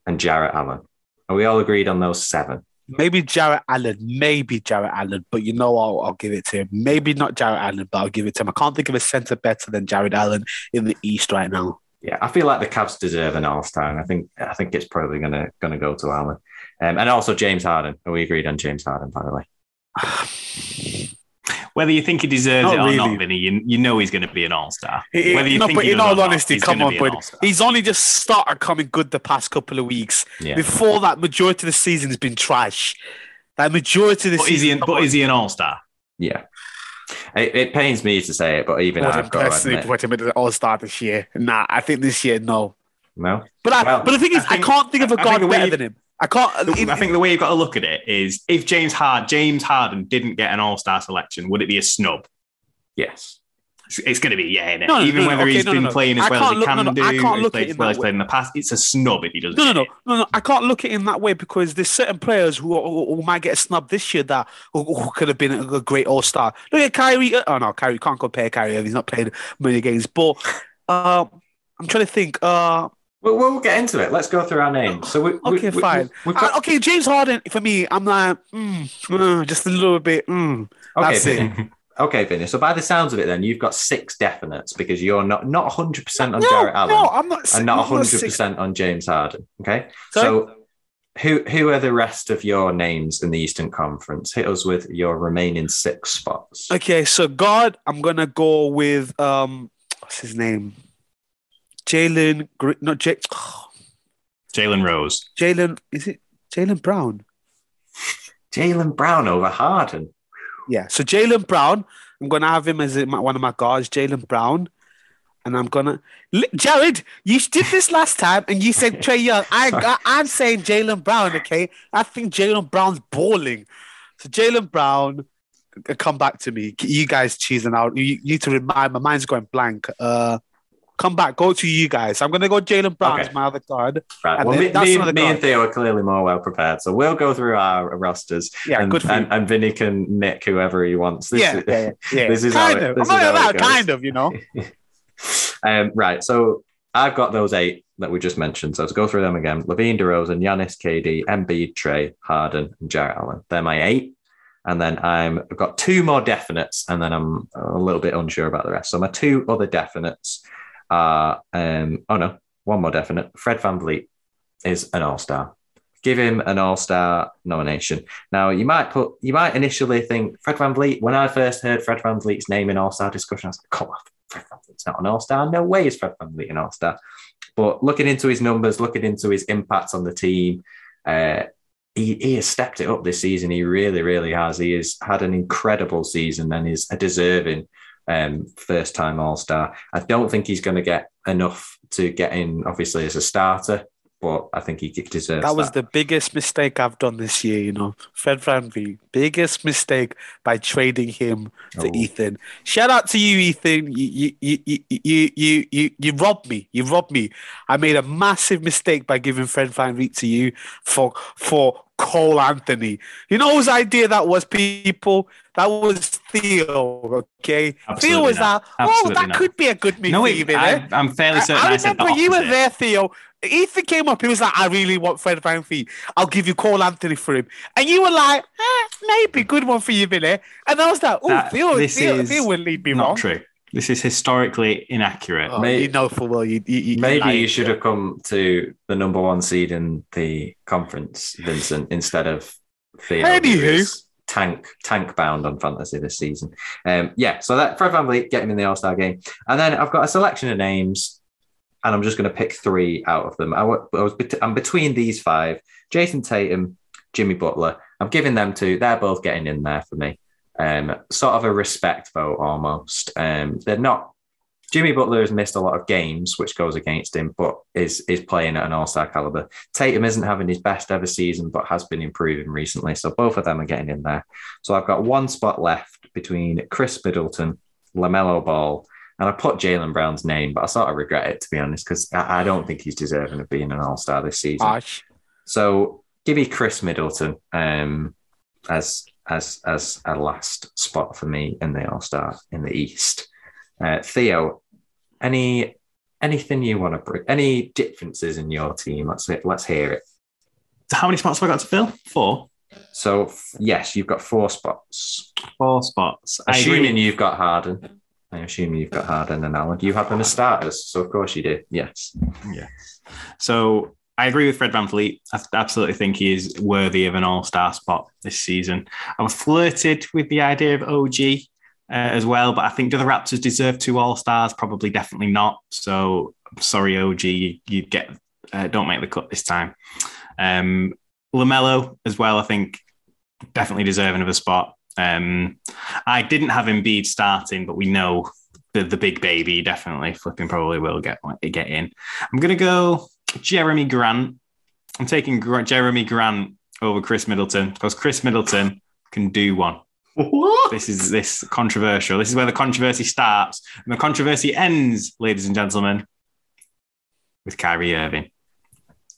and Jarrett Allen. Are we all agreed on those seven? Maybe Jarrett Allen, maybe Jarrett Allen, but you know I'll, I'll give it to him. Maybe not Jarrett Allen, but I'll give it to him. I can't think of a center better than Jarrett Allen in the East right now. Yeah, I feel like the Cavs deserve an All Star, and I think I think it's probably gonna gonna go to Allen, um, and also James Harden. Are we agreed on James Harden? By the way, Whether you think he deserves Not it or really. not, Vinny, you, you know he's going to be an all star. Whether you no, think but in all honesty, he's come on, be bud. He's only just started coming good the past couple of weeks. yeah, Before that, majority of the season has been trash. That majority of the But is, season. he an, but is he an all star? yeah. It, it pains me to say it, but even Would I've got to personally admit, put him into the All Star this year. Nah, I think this year no. no. But I, Well, but the thing is, I I, can't think of a I think guard better you- than him. I can't. in- I think the way you've got to look at it is if James Hard James Harden didn't get an all star selection, would it be a snub? Yes. It's, it's going to be yeah, innit? No, no, even no, whether okay, he's no, no, been no. playing as I well as he look- can no, no, do, I can't look played at it as well in as that played in the past. It's a snub if he doesn't. No, no, get no, it. no, no. I can't look at it in that way because there's certain players who, who, who might get a snub this year that who, who could have been a, a great All Star. Look at Kyrie. Oh no, Kyrie can't compare Kyrie. He's not played many games. But uh, I'm trying to think. Uh, We'll, we'll get into it. Let's go through our names. So we, we- Okay, we- fine. We've got, uh, okay, James Harden for me. I'm like, mm, mm, just a little bit. Mm. okay, that's it. Okay, Vinny. So by the sounds of it, then you've got six definites because you're not not 100 percent on No, Jarrett Allen. no, I'm not. and not I'm 100 six- percent on James Harden. Okay, Sorry? so who who are the rest of your names in the Eastern Conference? Hit us with your remaining six spots. Okay, so God, I'm gonna go with um, what's his name? Jalen, not J- Jalen Rose. Jalen. Is it Jaylen Brown? Jaylen Brown over Harden. Yeah. So Jaylen Brown, I'm gonna have him as one of my guards, Jaylen Brown, and I'm gonna Jared. You did this last time, and you said Trae Young. I, I I'm saying Jaylen Brown. Okay, I think Jaylen Brown's balling. So Jaylen Brown, uh, come back to me. You guys choosing out. You, you need to remind. My mind's going blank. Uh, come back. Go to you guys. I'm gonna go Jaylen Brown Okay. as my other card. Right. And Well, me, that's me, me and. Theo are clearly more well prepared, so we'll go through our rosters. Yeah, and, good and, and Vinny can nick whoever he wants. This yeah, is- yeah, yeah, this is kind it- of. this I'm is not how it allowed, goes. kind of. You know. Um, right. So I've got those eight that we just mentioned. So to go through them again: LaVine, DeRozan, Giannis, KD, Embiid, Trae, Harden, and Jarrett Allen. They're my eight. And then I'm, I've got two more definites, and then I'm a little bit unsure about the rest. So my two other definites are, um, oh no, one more definite. Fred VanVleet is an All Star. Give him an All Star nomination. Now you might put, you might initially think Fred VanVleet. When I first heard Fred VanVleet's name in All Star discussion, I was like, come on, Fred VanVleet's not an All Star. No way is Fred VanVleet an All Star. But looking into his numbers, looking into his impact on the team, uh, he, he has stepped it up this season. He really, really has. He has had an incredible season and is a deserving um, first time All Star. I don't think he's going to get enough to get in, obviously, as a starter, but I think he deserves That was the biggest mistake I've done this year, you know. Fred VanVleet, biggest mistake by trading him to Oh. Ethan. Shout out to you, Ethan. You you, you, you, you, you, you, you robbed me. You robbed me. I made a massive mistake by giving Fred VanVleet to you for for Cole Anthony. You know whose idea that was, people? That was Theo, okay? Theo was not. like, oh, that not. could be a good move No, it, I, I'm fairly certain I, I said the remember you were there, Theo. Ethan came up. He was like, "I really want Fred VanVleet. I'll give you Cole Anthony for him." And you were like, eh, "Maybe good one for you, Billy." And I was like, "Oh, That- Theo, Theo, is Theo will lead me Not wrong." true. This is historically inaccurate. Oh, May- you know for well, you, you, you Maybe lying. you should have come to the number one seed in the conference, Vincent, instead of Theo. Anywho. tank tank bound on fantasy this season. Um, yeah, so that Fred VanVleet, get him in the All Star game, and then I've got a selection of names, and I'm just going to pick three out of them. I, I was bet- I'm between these five: Jayson Tatum, Jimmy Butler. I'm giving them two. They're both getting in there for me. Um, sort of a respect vote almost. Um, they're not Jimmy Butler has missed a lot of games, which goes against him, but is is playing at an all star caliber. Tatum isn't having his best ever season, but has been improving recently. So both of them are getting in there. So I've got one spot left between Khris Middleton, LaMelo Ball, and I put Jaylen Brown's name, but I sort of regret it to be honest because I, I don't think he's deserving of being an all star this season. Harsh. So give me Khris Middleton um, as as as a last spot for me in the All Star in the East. Uh, Theo, any anything you want to bring? Any differences in your team? Let's let's hear it. So how many spots have I got to fill? Four. So f- yes, you've got four spots. Four spots. Assuming you've got Harden. I assume you've got Harden and Allen. You have them as starters, so of course you do. Yes. Yes. So I agree with Fred VanVleet. I absolutely think he is worthy of an all star spot this season. I was flirted with the idea of OG uh, as well, but I think do the Raptors deserve two all stars? Probably, definitely not. So sorry, OG, you, you get uh, don't make the cut this time. Um, LaMelo as well. I think definitely deserving of a spot. Um, I didn't have Embiid starting, but we know the, the big baby definitely flipping probably will get get in. I'm gonna go Jerami Grant. I'm taking Jerami Grant over Khris Middleton because Khris Middleton can do one. What? This is this controversial. This is where the controversy starts and the controversy ends, ladies and gentlemen, with Kyrie Irving.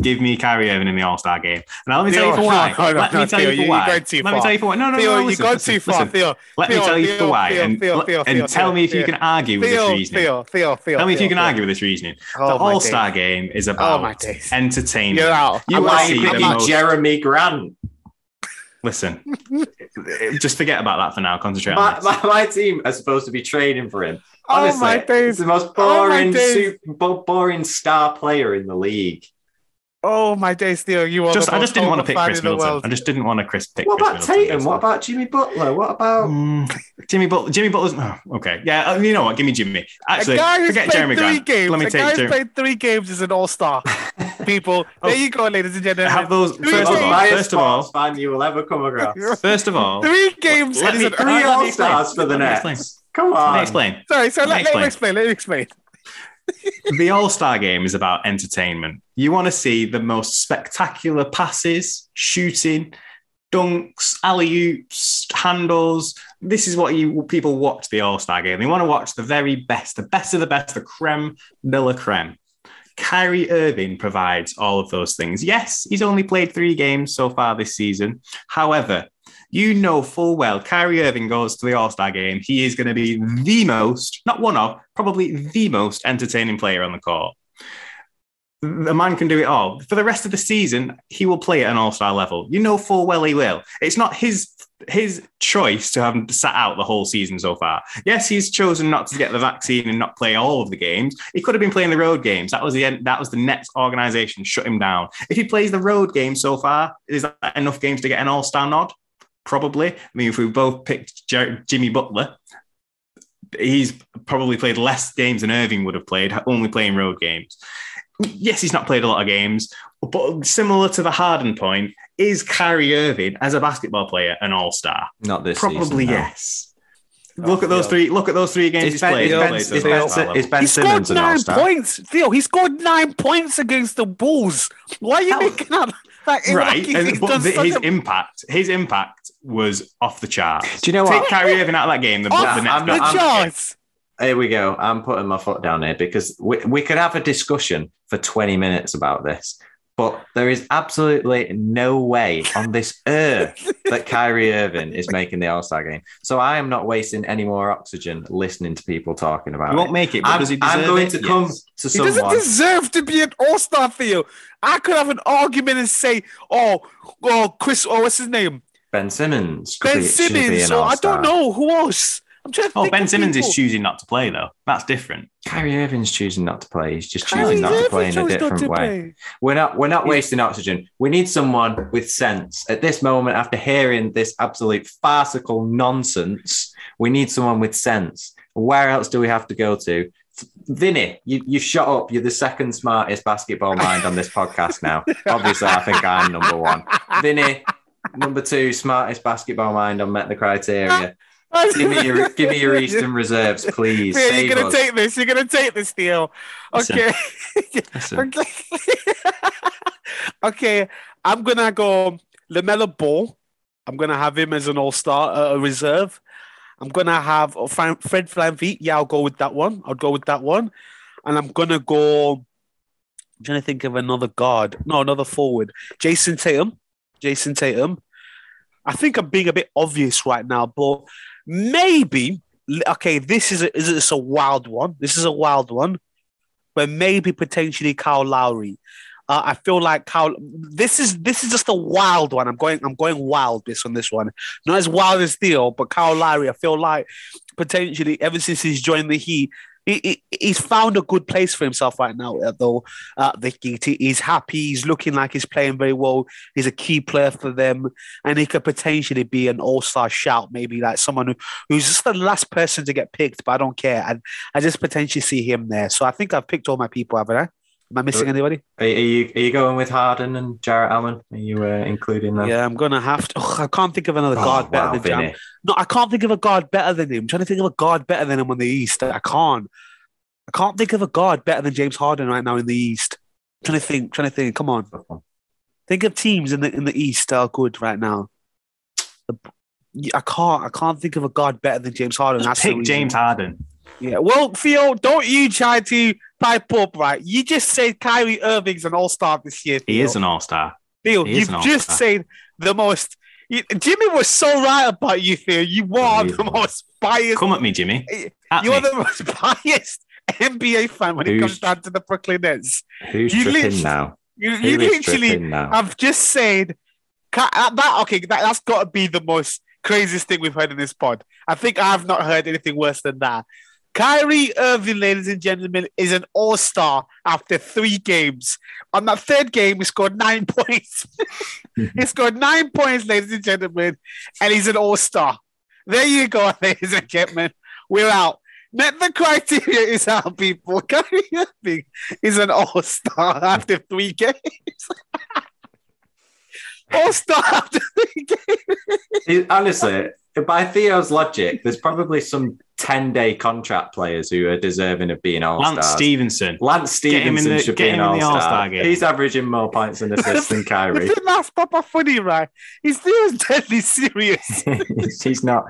Give me Kyrie Irving in the All Star game, and let me tell you for why. no, no, Let me tell you for you're why. Let me tell you for why. No, no, Theo, no. you listen, go listen, too far, listen. Theo. Let me tell you Theo, for why, Theo, and, Theo, Theo, and Theo, tell me if Theo, you can argue with Theo, this reasoning. Theo, Theo, Theo. Tell me if you can Theo, argue with this reasoning. Oh, the All Star game is Oh about my entertainment. You're out. You I'm wanna see Why the pick most- Jerami Grant? Listen, just forget about that for now. Concentrate My, on this. my, my team are supposed to be trading for him. Oh Honestly, my he's days. the most Oh boring, days. super, boring star player in the league. Oh my days, Theo. You are Just, the I just didn't want to pick Khris Middleton. world. I just didn't want to Chris pick. What Chris about Middleton, Tatum? What about Jimmy Butler? What about? Mm, Jimmy Butler? Jimmy Butler's. Oh, okay, yeah. uh, You know what? Give me Jimmy. Actually, a guy who's forget played Jerami three Grant. games. Let me a guy take who's Jerami. played three games is an all-star. People, Oh. there you go, ladies and gentlemen. Have those. Three First of all, first of all, sports fan you will ever come across. first of all, Three games Let and me- he's Three all stars for the Let me Nets. explain. Come let on. me explain. Sorry, so Let let, me let me explain. explain. Let me explain. the All Star game is about entertainment. You want to see the most spectacular passes, shooting, dunks, alley oops, handles. This is what you people watch the All Star game. They want to watch the very best, the best of the best, the creme de la creme. Kyrie Irving provides all of those things. Yes, he's only played three games so far this season. However, you know full well Kyrie Irving goes to the All Star game. He is going to be the most, not one of, probably the most entertaining player on the court. The man can do it all. For the rest of the season, he will play at an All Star level. You know full well he will. It's not his his choice to have sat out the whole season so far. Yes, he's chosen not to get the vaccine and not play all of the games. He could have been playing the road games. That was the end. That was the Nets organization shut him down. If he plays the road game so far, is that enough games to get an All Star nod? Probably. I mean, if we both picked Jer- Jimmy Butler, he's probably played less games than Irving would have played, only playing road games. Yes, he's not played a lot of games, but similar to the Harden point, is Kyrie Irving as a basketball player an all star? Not this Probably season, no. yes. Oh, look at those three. Look at those three games he's Ben, played. is ben, is ben, the All-Star is ben he Simmons scored an nine all-star? points. Theo, he scored nine points against the Bulls. Why are you That was- making out like right? like he's and- but done the- his a- impact, his impact was off the charts. Do you know Take what? Kyrie Irving out of that game. The, off the Nets I'm the not- got- charts. Here we go. I'm putting my foot down here because we, we could have a discussion for 20 minutes about this, but there is absolutely no way on this earth that Kyrie Irving is making the All Star game. So I am not wasting any more oxygen listening to people talking about it. He won't it. make it. But I'm, does he I'm going it? to come Yes. to He doesn't deserve to be an All Star, Theo. I could have an argument and say, "Oh, oh, Chris, oh, what's his name? Ben Simmons. Ben be- Simmons." an Or oh, I don't know who else. I'm trying to Oh, think Ben of Simmons people. is choosing not to play though. That's different. Kyrie Irving's choosing not to play. He's just Kyrie choosing not to play in a different way. play. We're not we're not wasting oxygen. We need someone with sense. At this moment, after hearing this absolute farcical nonsense, we need someone with sense. Where else do we have to go to? Vinny, you, you shut up. You're the second smartest basketball mind on this podcast now. Obviously, I think I'm number one. Vinny, number two, smartest basketball mind on Met the Criteria. Give me your give me your Eastern reserves, please. Save you're gonna us. take this. You're gonna take this. Listen. Okay. Listen. okay. okay. I'm gonna go LaMelo Ball. I'm gonna have him as an all-star, uh, reserve. I'm gonna have uh, Fran- Fred Flanvit. Yeah, I'll go with that one. I'll go with that one. And I'm gonna go. I'm trying to think of another guard. No, another forward. Jayson Tatum. Jayson Tatum. I think I'm being a bit obvious right now, but maybe. Okay, this is a, is this a wild one. This is a wild one, but maybe potentially Kyle Lowry. Uh, I feel like Kyle. This is this is just a wild one. I'm going I'm going wild this on this one. Not as wild as Theo, but Kyle Lowry. I feel like potentially ever since he's joined the Heat, he, he, he's found a good place for himself right now. Though uh, the he's happy. He's looking like he's playing very well. He's a key player for them, and he could potentially be an All Star shout. Maybe like someone who, who's just the last person to get picked, but I don't care. And I just potentially see him there. So I think I've picked all my people, haven't I? Am I missing anybody? Are, are you are you going with Harden and Jarrett Allen? Are you uh, including them? Yeah, I'm gonna have to. Ugh, I can't think of another Oh, guard better wow, than Jam. No, I can't think of a guard better than him. I'm trying to think of a guard better than him on the East. I can't. I can't think of a guard better than James Harden right now in the East. I'm trying to think. trying to think. Come on, think of teams in the in the East that are good right now. I can't. I can't think of a guard better than James Harden. Just That's pick. James Harden. Yeah. Well, Theo, don't you try to pipe up, right? You just said Kyrie Irving's an All Star this year. He is an all star. Theo, He you've just said the most. You, Jimmy was so right about you, Theo. You are the most biased. Come at me, Jimmy. At You're me. the most biased NBA fan when it comes down to the Brooklyn Nets. Who's You tripping now? You, Who you is literally now? have just said uh, that. Okay, that, that's got to be the most craziest thing we've heard in this pod. I think I've not heard anything worse than that. Kyrie Irving, ladies and gentlemen, is an all star after three games. On that third game, he scored nine points. he scored nine points, ladies and gentlemen, and he's an all star. There you go, ladies and gentlemen. We're out. Met the criteria is out, people. Kyrie Irving is an all star after three games. all star after three games. He- honestly, by Theo's logic, there's probably some 10 day contract players who are deserving of being all stars. Lance. Stephenson. Lance Get him in Stephenson the- should be an all All-Star star. He's averaging more points and assists than Kyrie. that's proper funny, right? He's still deadly serious. He's not.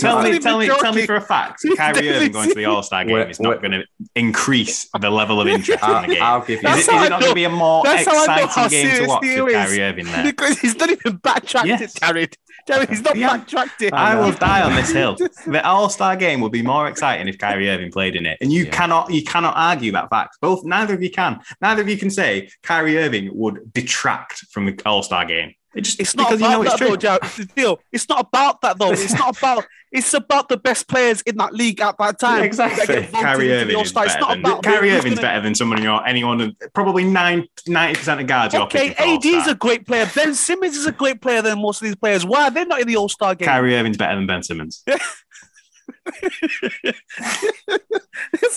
Tell not- me, tell me, tell me for a fact, He's Kyrie Irving going to the All Star game is not going to increase the level of interest in the I'll, game. I'll give you. Is That's it, how is it not going to be a more how I know how exciting game to serious watch with is. Kyrie Irving there? because he's not even backtracked Yes. it, Jared. Jared, he's not Yeah. backtracked it. I will die on this hill. The All Star game would be more exciting if Kyrie Irving played in it, and you Yeah. cannot you cannot argue that fact. Both neither of you can. Neither of you can say Kyrie Irving would detract from the All Star game. It just It's not because about you know it's that true. though, Jared. It's the deal. It's not about that though. It's not about. It's about the best players in that league at that time. Exactly. that get voted Kyrie into the Irving is All-Star. It's better not than about Kyrie Irving's gonna- better than someone you're anyone of probably nine ninety percent of guards Okay, picking AD is a great player. Ben Simmons is a great player than most of these players. Why are they not in the All Star game? Kyrie Irving's better than Ben Simmons.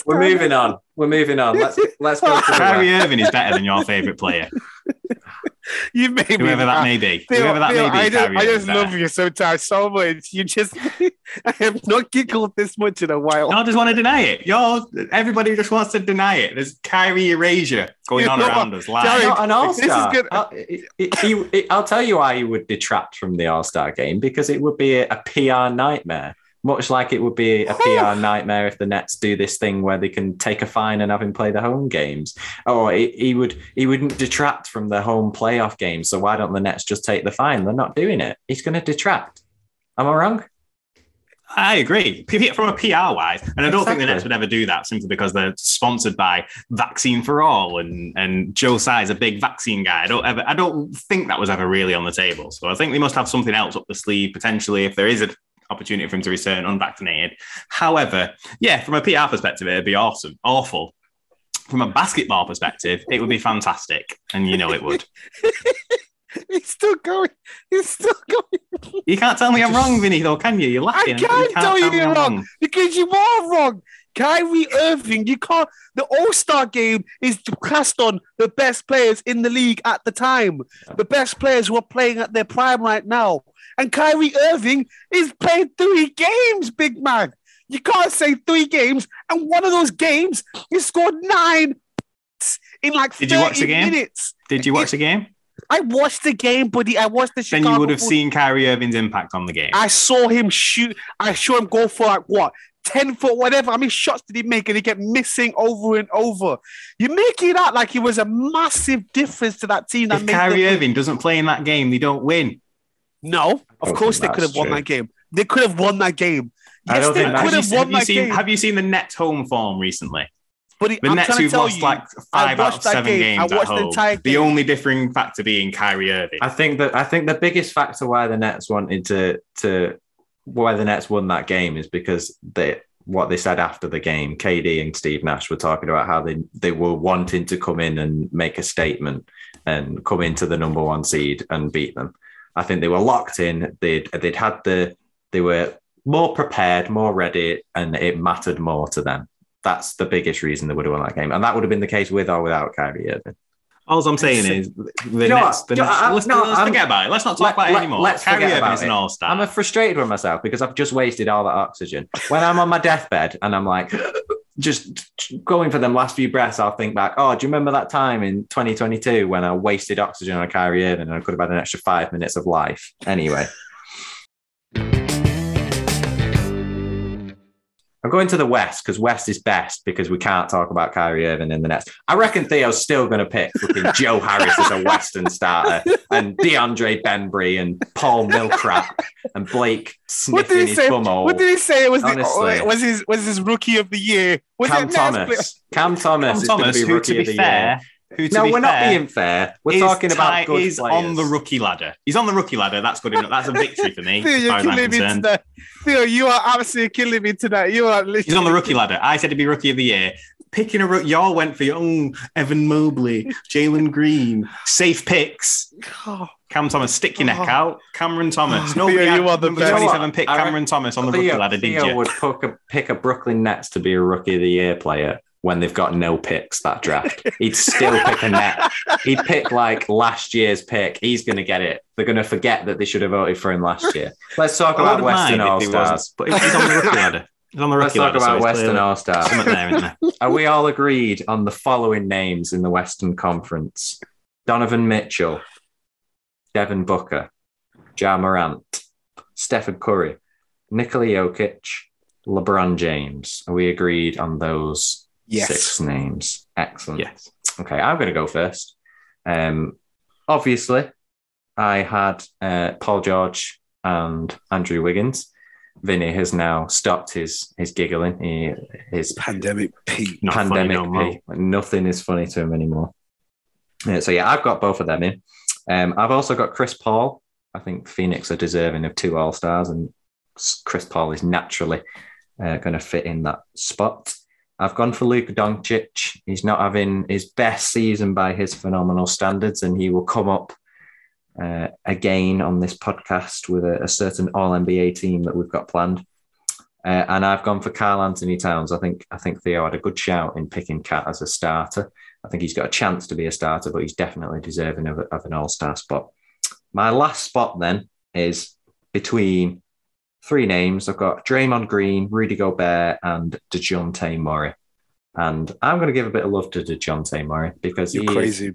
We're moving on. We're moving on. Let's let's go to the Kyrie West. Irving is better than your favorite player, You made me whoever that laugh. may be. Theo, Whoever that Theo, may be, I just, I just better. Uh, love you sometimes so much. You just, I have not giggled this much in a while. No, I just want to deny it. You're, everybody just wants to deny it. There's Kyrie erasure going You on know around us live. Jared, Not an all This is star. good. I'll, it- it- it- I'll tell you why you would detract from the All Star game because it would be a, a PR nightmare. Much like it would be a PR nightmare if the Nets do this thing where they can take a fine and have him play the home games. Or he, he would he wouldn't detract from the home playoff games. So why don't the Nets just take the fine? They're not doing it. He's going to detract. Am I wrong? I agree. P- From a PR wise, and I don't think the Nets would ever do that simply because they're sponsored by Vaccine for All, and and Joe Tsai's a big vaccine guy. I don't ever, I don't think that was ever really on the table. So I think they must have something else up the sleeve potentially if there is an opportunity for him to return unvaccinated. However, yeah, from a PR perspective, it'd be awesome, awful. From a basketball perspective, it would be fantastic, and you know it would. He's still going. He's still going. You can't tell me I'm wrong, Vinny, though, can you? You're laughing. I can't tell you you're I'm wrong. Because you are wrong. Kyrie Irving, you can't. The All Star game is cast on the best players in the league at the time, the best players who are playing at their prime right now. And Kyrie Irving is playing three games, big man. You can't say three games, and one of those games he scored nine in like Did you watch the game? minutes. Did you watch the game? I watched the game, buddy. I watched the Then Chicago. you would have Bulls. seen Kyrie Irving's impact on the game. I saw him shoot. I saw him go for like what, 10 foot, whatever. How many shots did he make? And he kept missing over and over. You're making out like it was a massive difference to that team. That if Kyrie Irving doesn't play in that game, they don't win. No, of don't course they could have won true. that game. They could have won that game. I Yes, don't they think could that's- have you, won have, that seen, game. have you seen the Nets home form recently? but it- The I'm Nets who've lost you, like five out of seven game. games I at watched the home. entire The only differing factor being Kyrie Irving. I think that I think the biggest factor why the Nets wanted to to why the Nets won that game is because they what they said after the game. KD and Steve Nash were talking about how they they were wanting to come in and make a statement and come into the number one seed and beat them. I think they were locked in. They'd they'd had the they were more prepared, more ready, and it mattered more to them. That's the biggest reason they would have won that game, and that would have been the case with or without Kyrie Irving. All I'm saying is the You Nets. The I- let's, no, let's forget about it. Let's not talk Let- about it let- anymore. let's Kyrie forget Irving about is an all star. I'm frustrated with myself because I've just wasted all that oxygen. When I'm on my deathbed and I'm like, just going for them last few breaths, I'll think back, oh, do you remember that time in 2022 when I wasted oxygen on Kyrie Irving and I could have had an extra five minutes of life? Anyway. I'm going to the West because West is best because we can't talk about Kyrie Irving in the Nets. I reckon Theo's still going to pick fucking Joe Harris as a Western starter and DeAndre Bembry and Paul Millcrap and Blake What sniffing did he his say? bumhole. What did he say? It was Honestly. oh, was his was his rookie of the year? Was Cam it Nets player? Thomas. Cam Thomas Tom is going Thomas, to be who rookie to of be the fair, year. Who to No, be we're not being fair. We're is talking about ti- good is players. on the rookie ladder. He's on the rookie ladder. That's good enough. That's a victory for me. Theo, you're far killing me concerned. tonight. Theo, you are absolutely killing me tonight. You are He's on the rookie ladder. I said to be rookie of the year. Picking a rook, y'all went for your own Evan Mobley, Jalen Green, safe picks. Cam Thomas, stick your neck Oh. out. Cameron Thomas. Oh, Nobody Theo, you are the number best. 27 pick Cameron Thomas on the rookie Theo, ladder, did Theo you? would pick a, pick a Brooklyn Nets to be a rookie of the year player when they've got no picks that draft. He'd still pick a net. He'd pick like last year's pick. He's going to get it. They're going to forget that they should have voted for him last year. Let's talk I about Western All Stars. but he's on the rookie ladder. He's on the Let's rookie talk ladder. so about Western All Stars. something there, isn't there? Are we all agreed on the following names in the Western Conference? Donovan Mitchell, Devin Booker, Ja Morant, Stephen Curry, Nikola Jokic, LeBron James. Are we agreed on those Yes. six names? Excellent. Yes. Okay, I'm going to go first. Um, obviously, I had uh, Paul George and Andrew Wiggins. Vinny has now stopped his his giggling. He, his Pandemic Pete. Not funny pandemic no more. Nothing is funny to him anymore. Yeah, so yeah, I've got both of them in. Um, I've also got Chris Paul. I think Phoenix are deserving of two All Stars, and Chris Paul is naturally uh, going to fit in that spot. I've gone for Luka Doncic. He's not having his best season by his phenomenal standards, and he will come up uh, again on this podcast with a, a certain All NBA team that we've got planned. Uh, and I've gone for Karl Anthony Towns. I think I think Theo had a good shout in picking KAT as a starter. I think he's got a chance to be a starter, but he's definitely deserving of, a, of an All Star spot. My last spot then is between three names. I've got Draymond Green, Rudy Gobert, and Dejounte Murray. And I'm going to give a bit of love to Dejounte Murray because You're crazy.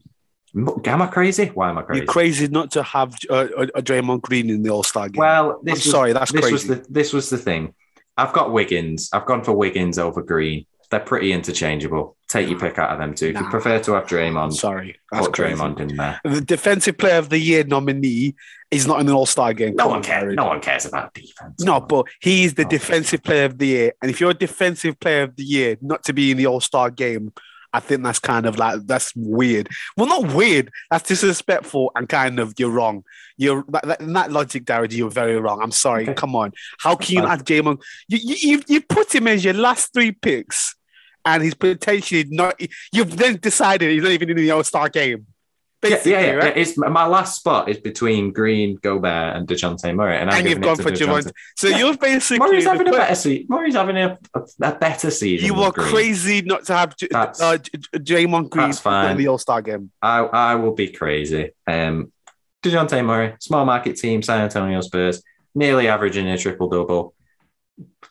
Am I crazy? Why am I crazy? You're crazy not to have uh, a, a Draymond Green in the All Star game. Well, I'm was, sorry, that's this crazy. was the this was the thing. I've got Wiggins. I've gone for Wiggins over Green. They're pretty interchangeable. Take your pick out of them two. If you prefer to have I'm Draymond, sorry, that's put crazy. Draymond in there. The Defensive Player of the Year nominee is not in an All Star game. No Come one cares. Jared. No one cares about defense. No, but he is the Okay. Defensive Player of the Year, and if you're a Defensive Player of the Year, not to be in the All Star game, I think that's kind of like that's weird. Well, not weird. That's disrespectful and kind of you're wrong. You're that, that, in that logic, Darren. You're very wrong. I'm sorry. Okay. Come on. How can you Fine. add Jamon? You, you you you put him as your last three picks, and he's potentially not. You've then decided he's not even in the All Star game. Yeah, Basically, yeah, yeah. right? It's my last spot is between Green, Gobert, and Dejounte Murray, and, And you've gone for. Javonte. So Yeah. you're basically Murray's having a better season. Murray's having a, a, a better season. You Green. crazy not to have J- uh, J- J- Draymond Green in the All Star game. I, I will be crazy. Um, Dejounte Murray, small market team, San Antonio Spurs, nearly averaging a triple double,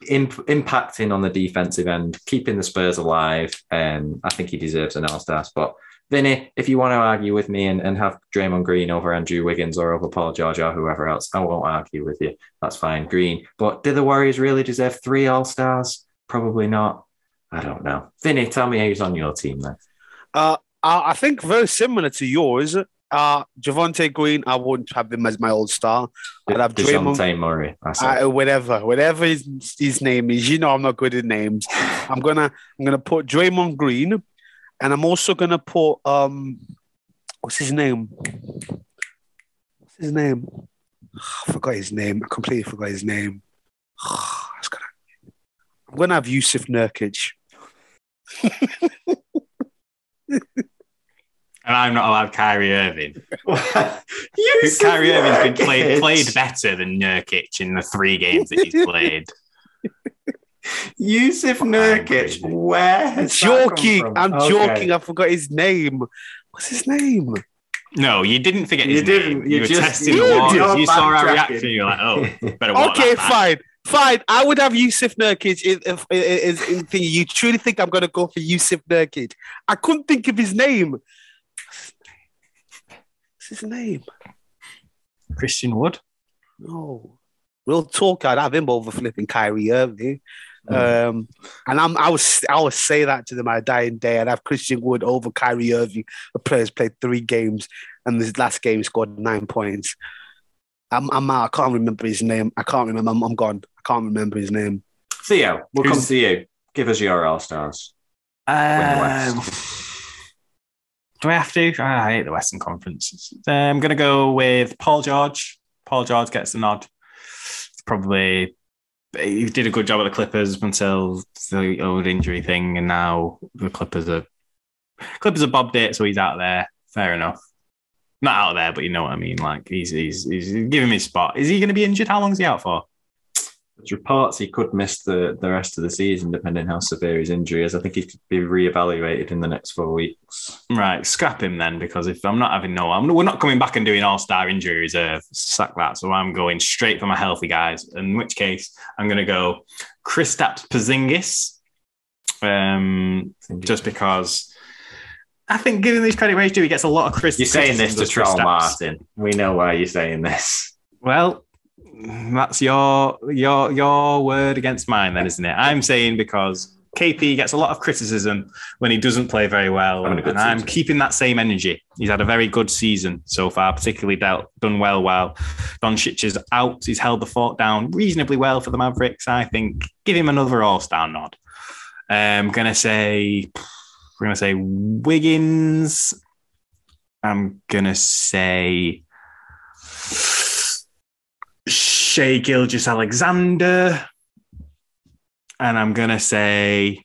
imp- impacting on the defensive end, keeping the Spurs alive. Um, I think he deserves an All Star spot. Vinny, if you want to argue with me and, and have Draymond Green over Andrew Wiggins or over Paul George or whoever else, I won't argue with you. That's fine. Green. But do the Warriors really deserve three All Stars? Probably not. I don't know. Vinny, tell me who's on your team then. Uh, I think very similar to yours. Uh, Javonte Green, I wouldn't have him as my All Star. I'd have Draymond. Dejounte Murray. I. Uh, whatever, whatever his, his name is. You know, I'm not good at names. I'm gonna, I'm gonna put Draymond Green, and I'm also gonna put um, what's his name? What's his name? I forgot his name. I completely forgot his name. I gonna, I'm gonna have Jusuf Nurkic. And I'm not allowed Kyrie Irving. Jusuf Kyrie Irving's been played, played better than Nurkic in the three games that he's played. Jusuf I'm Nurkic. Where has that come joking. from? I'm Okay. joking. I forgot his name. What's his name? No, you didn't forget You his didn't. name. You You, were just- testing you the waters. did. You saw our Backtracking. reaction. You're like, oh, better watch Okay, that back. fine, fine. I would have Jusuf Nurkic. If, if, if, if, if you truly think I'm going to go for Jusuf Nurkic, I couldn't think of his name. What's his name? Christian Wood. No, real talk. I'd have him over flipping Kyrie Irving. Um, and I'm, I was, I would say that to them my dying day. I'd have Christian Wood over Kyrie Irving. The players played three games, and this last game scored nine points. I'm, I'm out. I can't remember his name. I can't remember. I'm, I'm gone. I can't remember his name. Theo, we'll Who's- come to you. Give us your All Stars. Um, do I have to? Ah, I hate the Western Conference. Uh, I'm going to go with Paul George. Paul George gets the nod. Probably he did a good job at the Clippers until the old injury thing, and now the Clippers are Clippers are bobbed it, so he's out there. Fair enough. Not out there, but you know what I mean. Like he's he's he's giving me spot. Is he going to be injured? How long is he out for? There's reports he could miss the, the rest of the season, depending how severe his injury is. I think he could be reevaluated in the next four weeks. Right, scrap him then, because if I'm not having no, I'm, we're not coming back and doing all star injury reserve. Sack that. So I'm going straight for my healthy guys. In which case, I'm going to go Kristaps Porzingis, um, just because I think, given these credit where he's due, he gets a lot of Chris. You're saying this to troll Martin. We know why you're saying this. Well, that's your your your word against mine, then, isn't it? I'm saying because KP gets a lot of criticism when he doesn't play very well, and good I'm keeping that same energy. He's had a very good season so far, particularly dealt, done well while Doncic is out. He's held the fort down reasonably well for the Mavericks. I think give him another All Star nod. I'm gonna say, we're gonna say Wiggins. I'm gonna say Shai Gilgeous Alexander. And I'm gonna say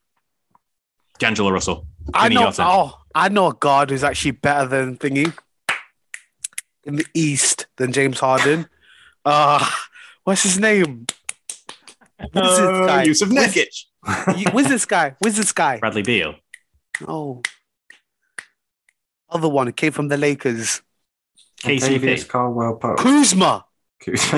D'Angelo Russell. I know. Johnson. Oh, I know a guard who's actually better than thingy in the East than James Harden. Uh what's his name? What's this Uh, guy? Jusuf What's- Nurkic. Where's this guy? Where's this guy? Bradley Beal. Oh, other one who came from the Lakers. Davis KCP. Caldwell Pope. Kuzma. He's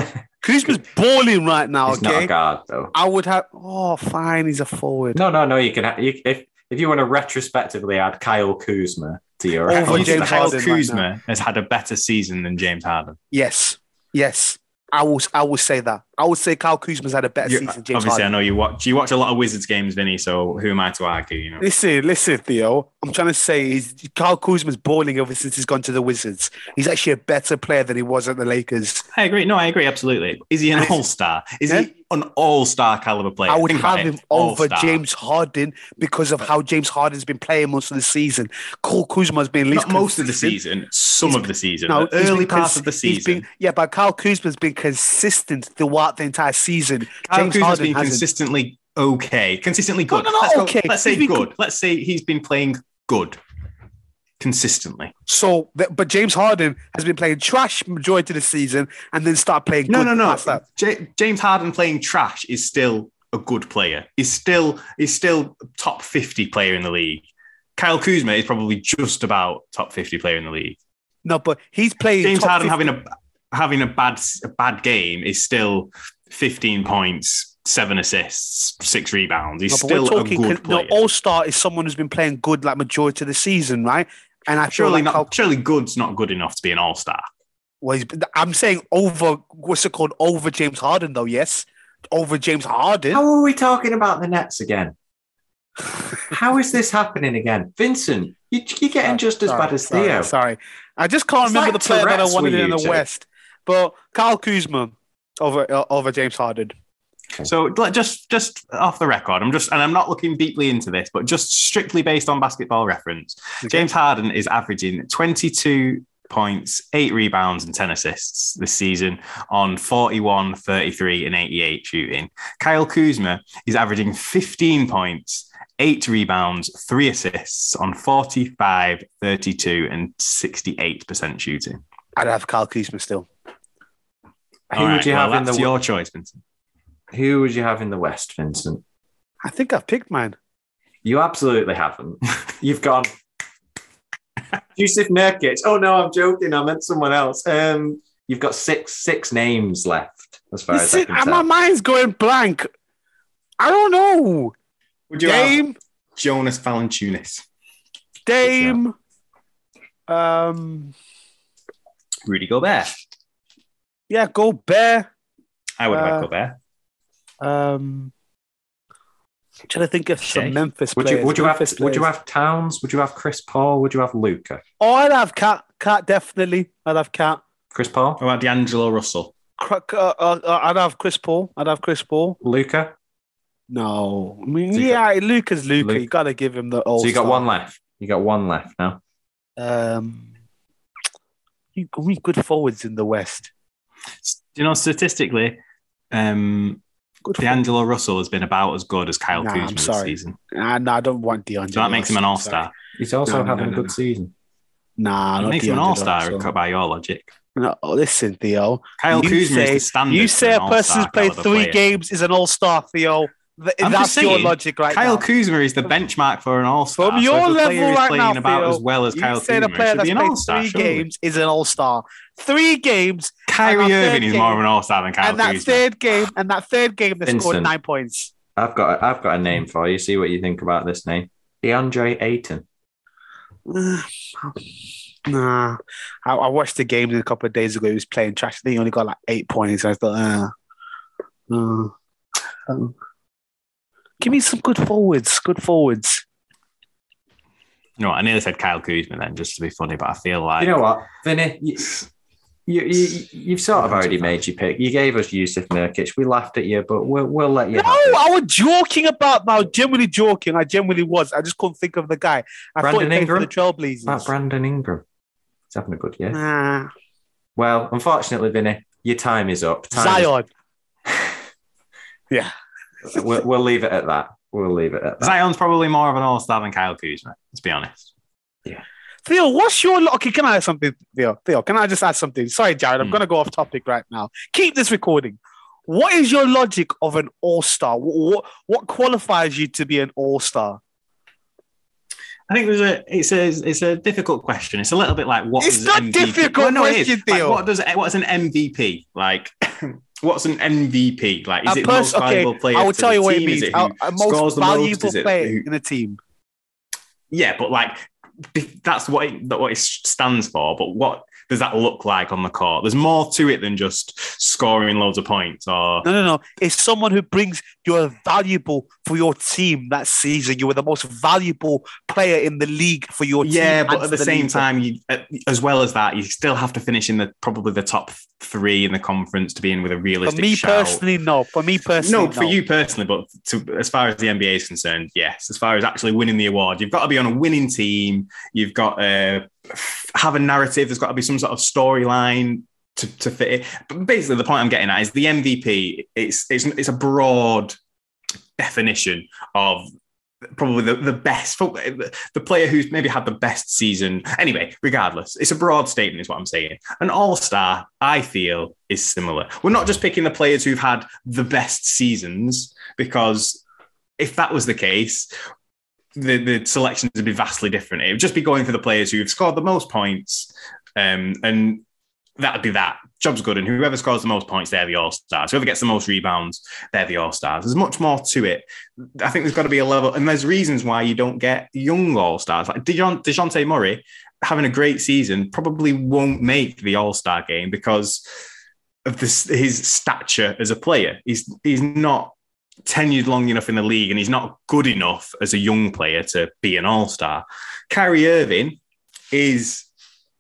Kuzma's balling right now. not a Okay, guard, though. I would have. Oh, fine. He's a forward. No, no, no. You can ha- you, if if you want to retrospectively add Kyle Kuzma to your Over James Kyle Harden right Kuzma has had a better season than James Harden. Yes, yes. I will. I will say that. I would say Kyle Kuzma's had a better You- season. James obviously, Harden. I know you watch. You watch a lot of Wizards games, Vinny. So who am I to argue? You know. Listen, listen, Theo. I'm trying to say is Kyle Kuzma's balling ever since he's gone to the Wizards. He's actually a better player than he was at the Lakers. I agree. No, I agree absolutely. Is he an all star? Is Yeah. he an all star caliber player? I would Think have it. him over All-star. James Harden because of how James Harden's been playing most of the season. Kyle Kuzma's been at least most of the season, some of the season. No, early been part cons- of the season. been- yeah, but Kyle Kuzma's been consistent throughout the entire season. Kyle James Kuzma's Harden been hasn't. consistently okay, consistently good. no, no, let's, go- let's say He's good. Let's say he's been playing good consistently. So, but James Harden has been playing trash majority of the season and then start playing. No, good no, no. past that. J- James Harden playing trash is still a good player. He's still he's still top fifty player in the league. Kyle Kuzma is probably just about top fifty player in the league. No, but he's playing. James Harden 50 having a having a bad a bad game is still fifteen points, seven assists, six rebounds. He's No, still we're a talking. good no, player. All star is someone who's been playing good like majority of the season, right? And I surely like not. Kyle- Surely good's not good enough to be an all star. well, he's, I'm saying over what's it called over James Harden though. Yes, over James Harden. How are we talking about the Nets again? How is this happening again, Vincent? You, you're getting just as Sorry, bad as sorry, Theo. Sorry, I just can't It's remember like the player that I Tourette's wanted in the two. West. But Kyle Kuzma over uh, over James Harden. So just just off the record, I'm just and I'm not looking deeply into this, but just strictly based on basketball reference, James Harden is averaging 22 points, eight rebounds, and 10 assists this season on 41, 33, and 88 shooting. Kyle Kuzma is averaging 15 points, eight rebounds, three assists on 45, 32, and 68% shooting. I'd have Kyle Kuzma still. Who would you well, have in that's the your choice, Vincent? Who would you have in the West, Vincent? I think I've picked mine. You absolutely haven't. You've gone. Jusuf Nurkic. Oh no, I'm joking. I meant someone else. Um, you've got six six names left, as far as I Listen, can tell. my mind's going blank. I don't know. Would you have Jonas Valanciunas? Dame. Um, Rudy Gobert. yeah, Gobert. I would have Uh, had Gobert. Um, I'm trying to think of Shai. some Memphis Would players. you would you have Memphis would you have Towns? Would you have Chris Paul? Would you have Luka? Oh, I'd have KAT. KAT definitely. I'd have KAT. Chris Paul? What about D'Angelo Russell? Cr- uh, uh, uh, I'd have Chris Paul. I'd have Chris Paul. Luka? No, I mean, So you yeah, Luka's Luca. Luka. You gotta give him the all. So you got one left. You got one left now. Um, you we good forwards in the West. You know, statistically, um, Good. D'Angelo Russell has been about as good as Kyle Nah, Kuzma I'm this season. Nah, nah, I don't want D'Angelo. So that makes him an all star. He's also No, having no, a good no. season. Nah, That not makes him an all star Russell. by your logic. No, listen, Theo. Kyle you Kuzma say, is the standard. you say a person who's played three player. games is an all-star, Theo. Th- I'm That's just your logic right Kyle now. Kuzma is the benchmark for an all-star. From your if a level is right playing now, about Theo, as well as Kyle say Kuzma, the player it should that's an played three surely. games is an all-star. Three games, Kyrie And that Irving is game- more of an all-star than Kyle and that Kuzma. third game, and that third game, they scored nine points. I've got I've got a name for you. See what you think about this name. DeAndre Ayton. Nah, I, I watched the game a couple of days ago. He was playing trash. I think he only got like eight points. I thought, uh, uh, uh. Give me some good forwards. Good forwards. No, I nearly said Kyle Kuzma then, just to be funny, but I feel like You know what, Vinny? You, you, you, you've sort of already made your pick. You gave us Jusuf Nurkic. We laughed at you, but we'll, we'll let you No, have it. I was joking about. I was genuinely joking. I genuinely was. I just couldn't think of the guy. I thought he Brandon played Ingram? for the Trailblazers. About Brandon Ingram. He's having a good year. Nah, Well, unfortunately, Vinny, your time is up. Time Zion. is- we'll, we'll leave it at that. We'll leave it at that. Zion's probably more of an all-star than Kyle Kuzma. Let's be honest. Yeah. Theo, what's your lo- okay? Can I add something, Theo? Theo, can I just add something? Sorry, Jared, I'm Hmm. going to go off topic right now. Keep this recording. What is your logic of an all star? What, what qualifies you to be an all star? I think there's a it's a it's a difficult question. It's a little bit like what It's is not MVP? difficult Well, no, it is. question, Like, Theo. what does what's an MVP like? What's an MVP like? Is A it the most pers- okay, valuable player? I will tell the you what it team? Is means. who A, most the most? valuable it player who- in a team. Yeah, but like that's what it, what it stands for. But what does that look like on the court? There's more to it than just scoring loads of points. Or No, no, no. It's someone who brings you're valuable for your team that season. You were the most valuable player in the league for your team. yeah, but at the for same league. time, you uh, as well as that, you still have to finish in the probably the top three in the conference to be in with a for realistic me shout. personally, no. For me personally, No, for you personally, but to, as far as the NBA is concerned, yes. As far as actually winning the award, you've got to be on a winning team. You've got to have a narrative. There's got to be some sort of storyline to, to fit it. But basically, the point I'm getting at is the MVP. It's it's it's a broad definition of probably the, the best the player who's maybe had the best season anyway regardless it's a broad statement is what i'm saying an all-star i feel is similar we're not just picking the players who've had the best seasons because if that was the case the, the selections would be vastly different. It would just be going for the players who've scored the most points um, and that'd be that. Job's good and whoever scores the most points they're the all-stars. Whoever gets the most rebounds they're the all-stars. There's much more to it. I think there's got to be a level, and there's reasons why you don't get young all stars like Dejon, Dejounte Murray having a great season probably won't make the All Star game because of this his stature as a player. He's he's not tenured long enough in the league, and he's not good enough as a young player to be an All Star. Kyrie Irving is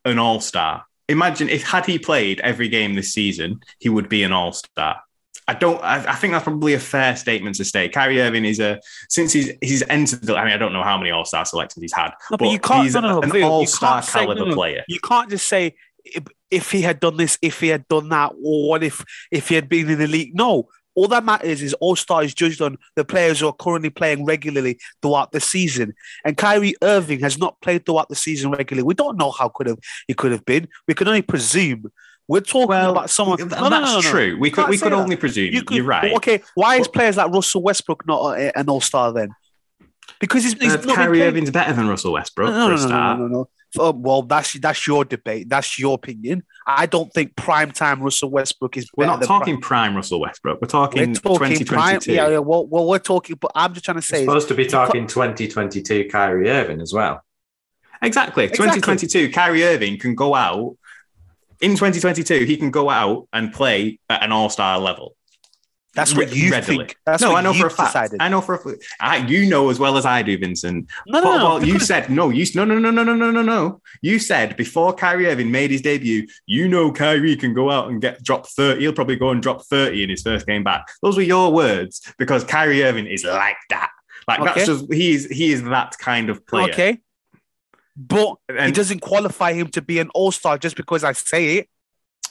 an All Star. Imagine if had he played every game this season, he would be an All Star. I don't. I, I think that's probably a fair statement to state. Kyrie Irving is a since he's he's entered. The, I mean, I don't know how many All Star selections he's had, No, but you can't- he's no, no, an All Star say- caliber player. You can't just say if, if he had done this, if he had done that, or what if if he had been in the league. No, all that matters is All Star is judged on the players who are currently playing regularly throughout the season. And Kyrie Irving has not played throughout the season regularly. We don't know how could have he could have been. We can only presume. We're talking Well, about someone. No, that's no, no, true. We could we could that. only presume. You You're right. Okay, why is players like Russell Westbrook not an All Star then? Because he's, he's Uh, not Kyrie Irving's better than Russell Westbrook no, for no, a no, no, no, no, no. Oh, well, that's that's your debate. That's your opinion. I don't think prime time Russell Westbrook is. We're not talking prime Russell Westbrook. We're talking, We're talking prime. 2022. Yeah, yeah. Well, well, we're talking. But I'm just trying to say. We're supposed to be talking 2022 Kyrie Irving as well. Exactly. Exactly. 2022, Kyrie Irving can go out in 2022. He can go out and play at an all-star level. That's what you readily. think. That's no, what I know for a fact. decided. I know for a fact. I, you know as well as I do, Vincent. No, no, no. well, you said no. You no, no, no, no, no, no, no, no. You said before Kyrie Irving made his debut, you know Kyrie can go out and get drop thirty. He'll probably go and drop thirty in his first game back. Those were your words because Kyrie Irving is like that. Like Okay. that's just he's he is that kind of player. Okay, but it doesn't qualify him to be an All Star just because I say it.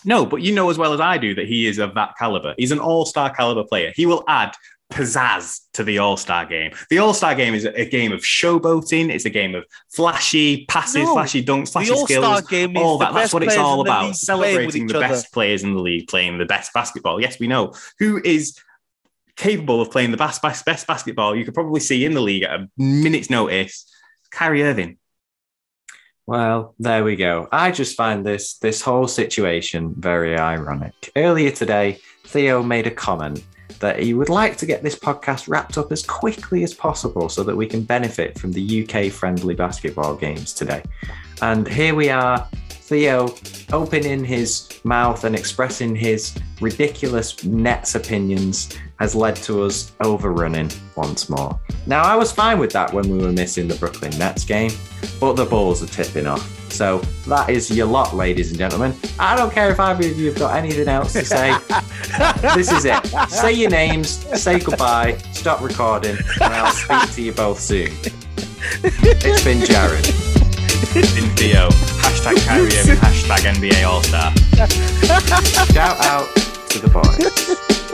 No, but you know as well as I do that he is of that caliber. He's an all-star caliber player. He will add pizzazz to the All Star game. The All Star game is a game of showboating. It's a game of flashy passes, No. flashy dunks, flashy the All-Star skills. game is all that. That's what it's all about. league playing with Celebrating the other. best players in the league playing the best basketball. Yes, we know who is capable of playing the best, best, best basketball you could probably see in the league at a minute's notice. Kyrie Irving. Well, there we go. I just find this this whole situation very ironic. Earlier today, Theo made a comment that he would like to get this podcast wrapped up as quickly as possible so that we can benefit from the UK friendly basketball games today. And here we are, Theo opening his mouth and expressing his ridiculous Nets opinions has led to us overrunning once more. Now, I was fine with that when we were missing the Brooklyn Nets game, but the Bulls are tipping off. So that is your lot, ladies and gentlemen. I don't care if either of you have got anything else to say. this is it. Say your names, say goodbye, stop recording, and I'll speak to you both soon. It's been Jared. In Theo. Hashtag Kyrie Irving. Hashtag NBA All Star. Shout out to the boys.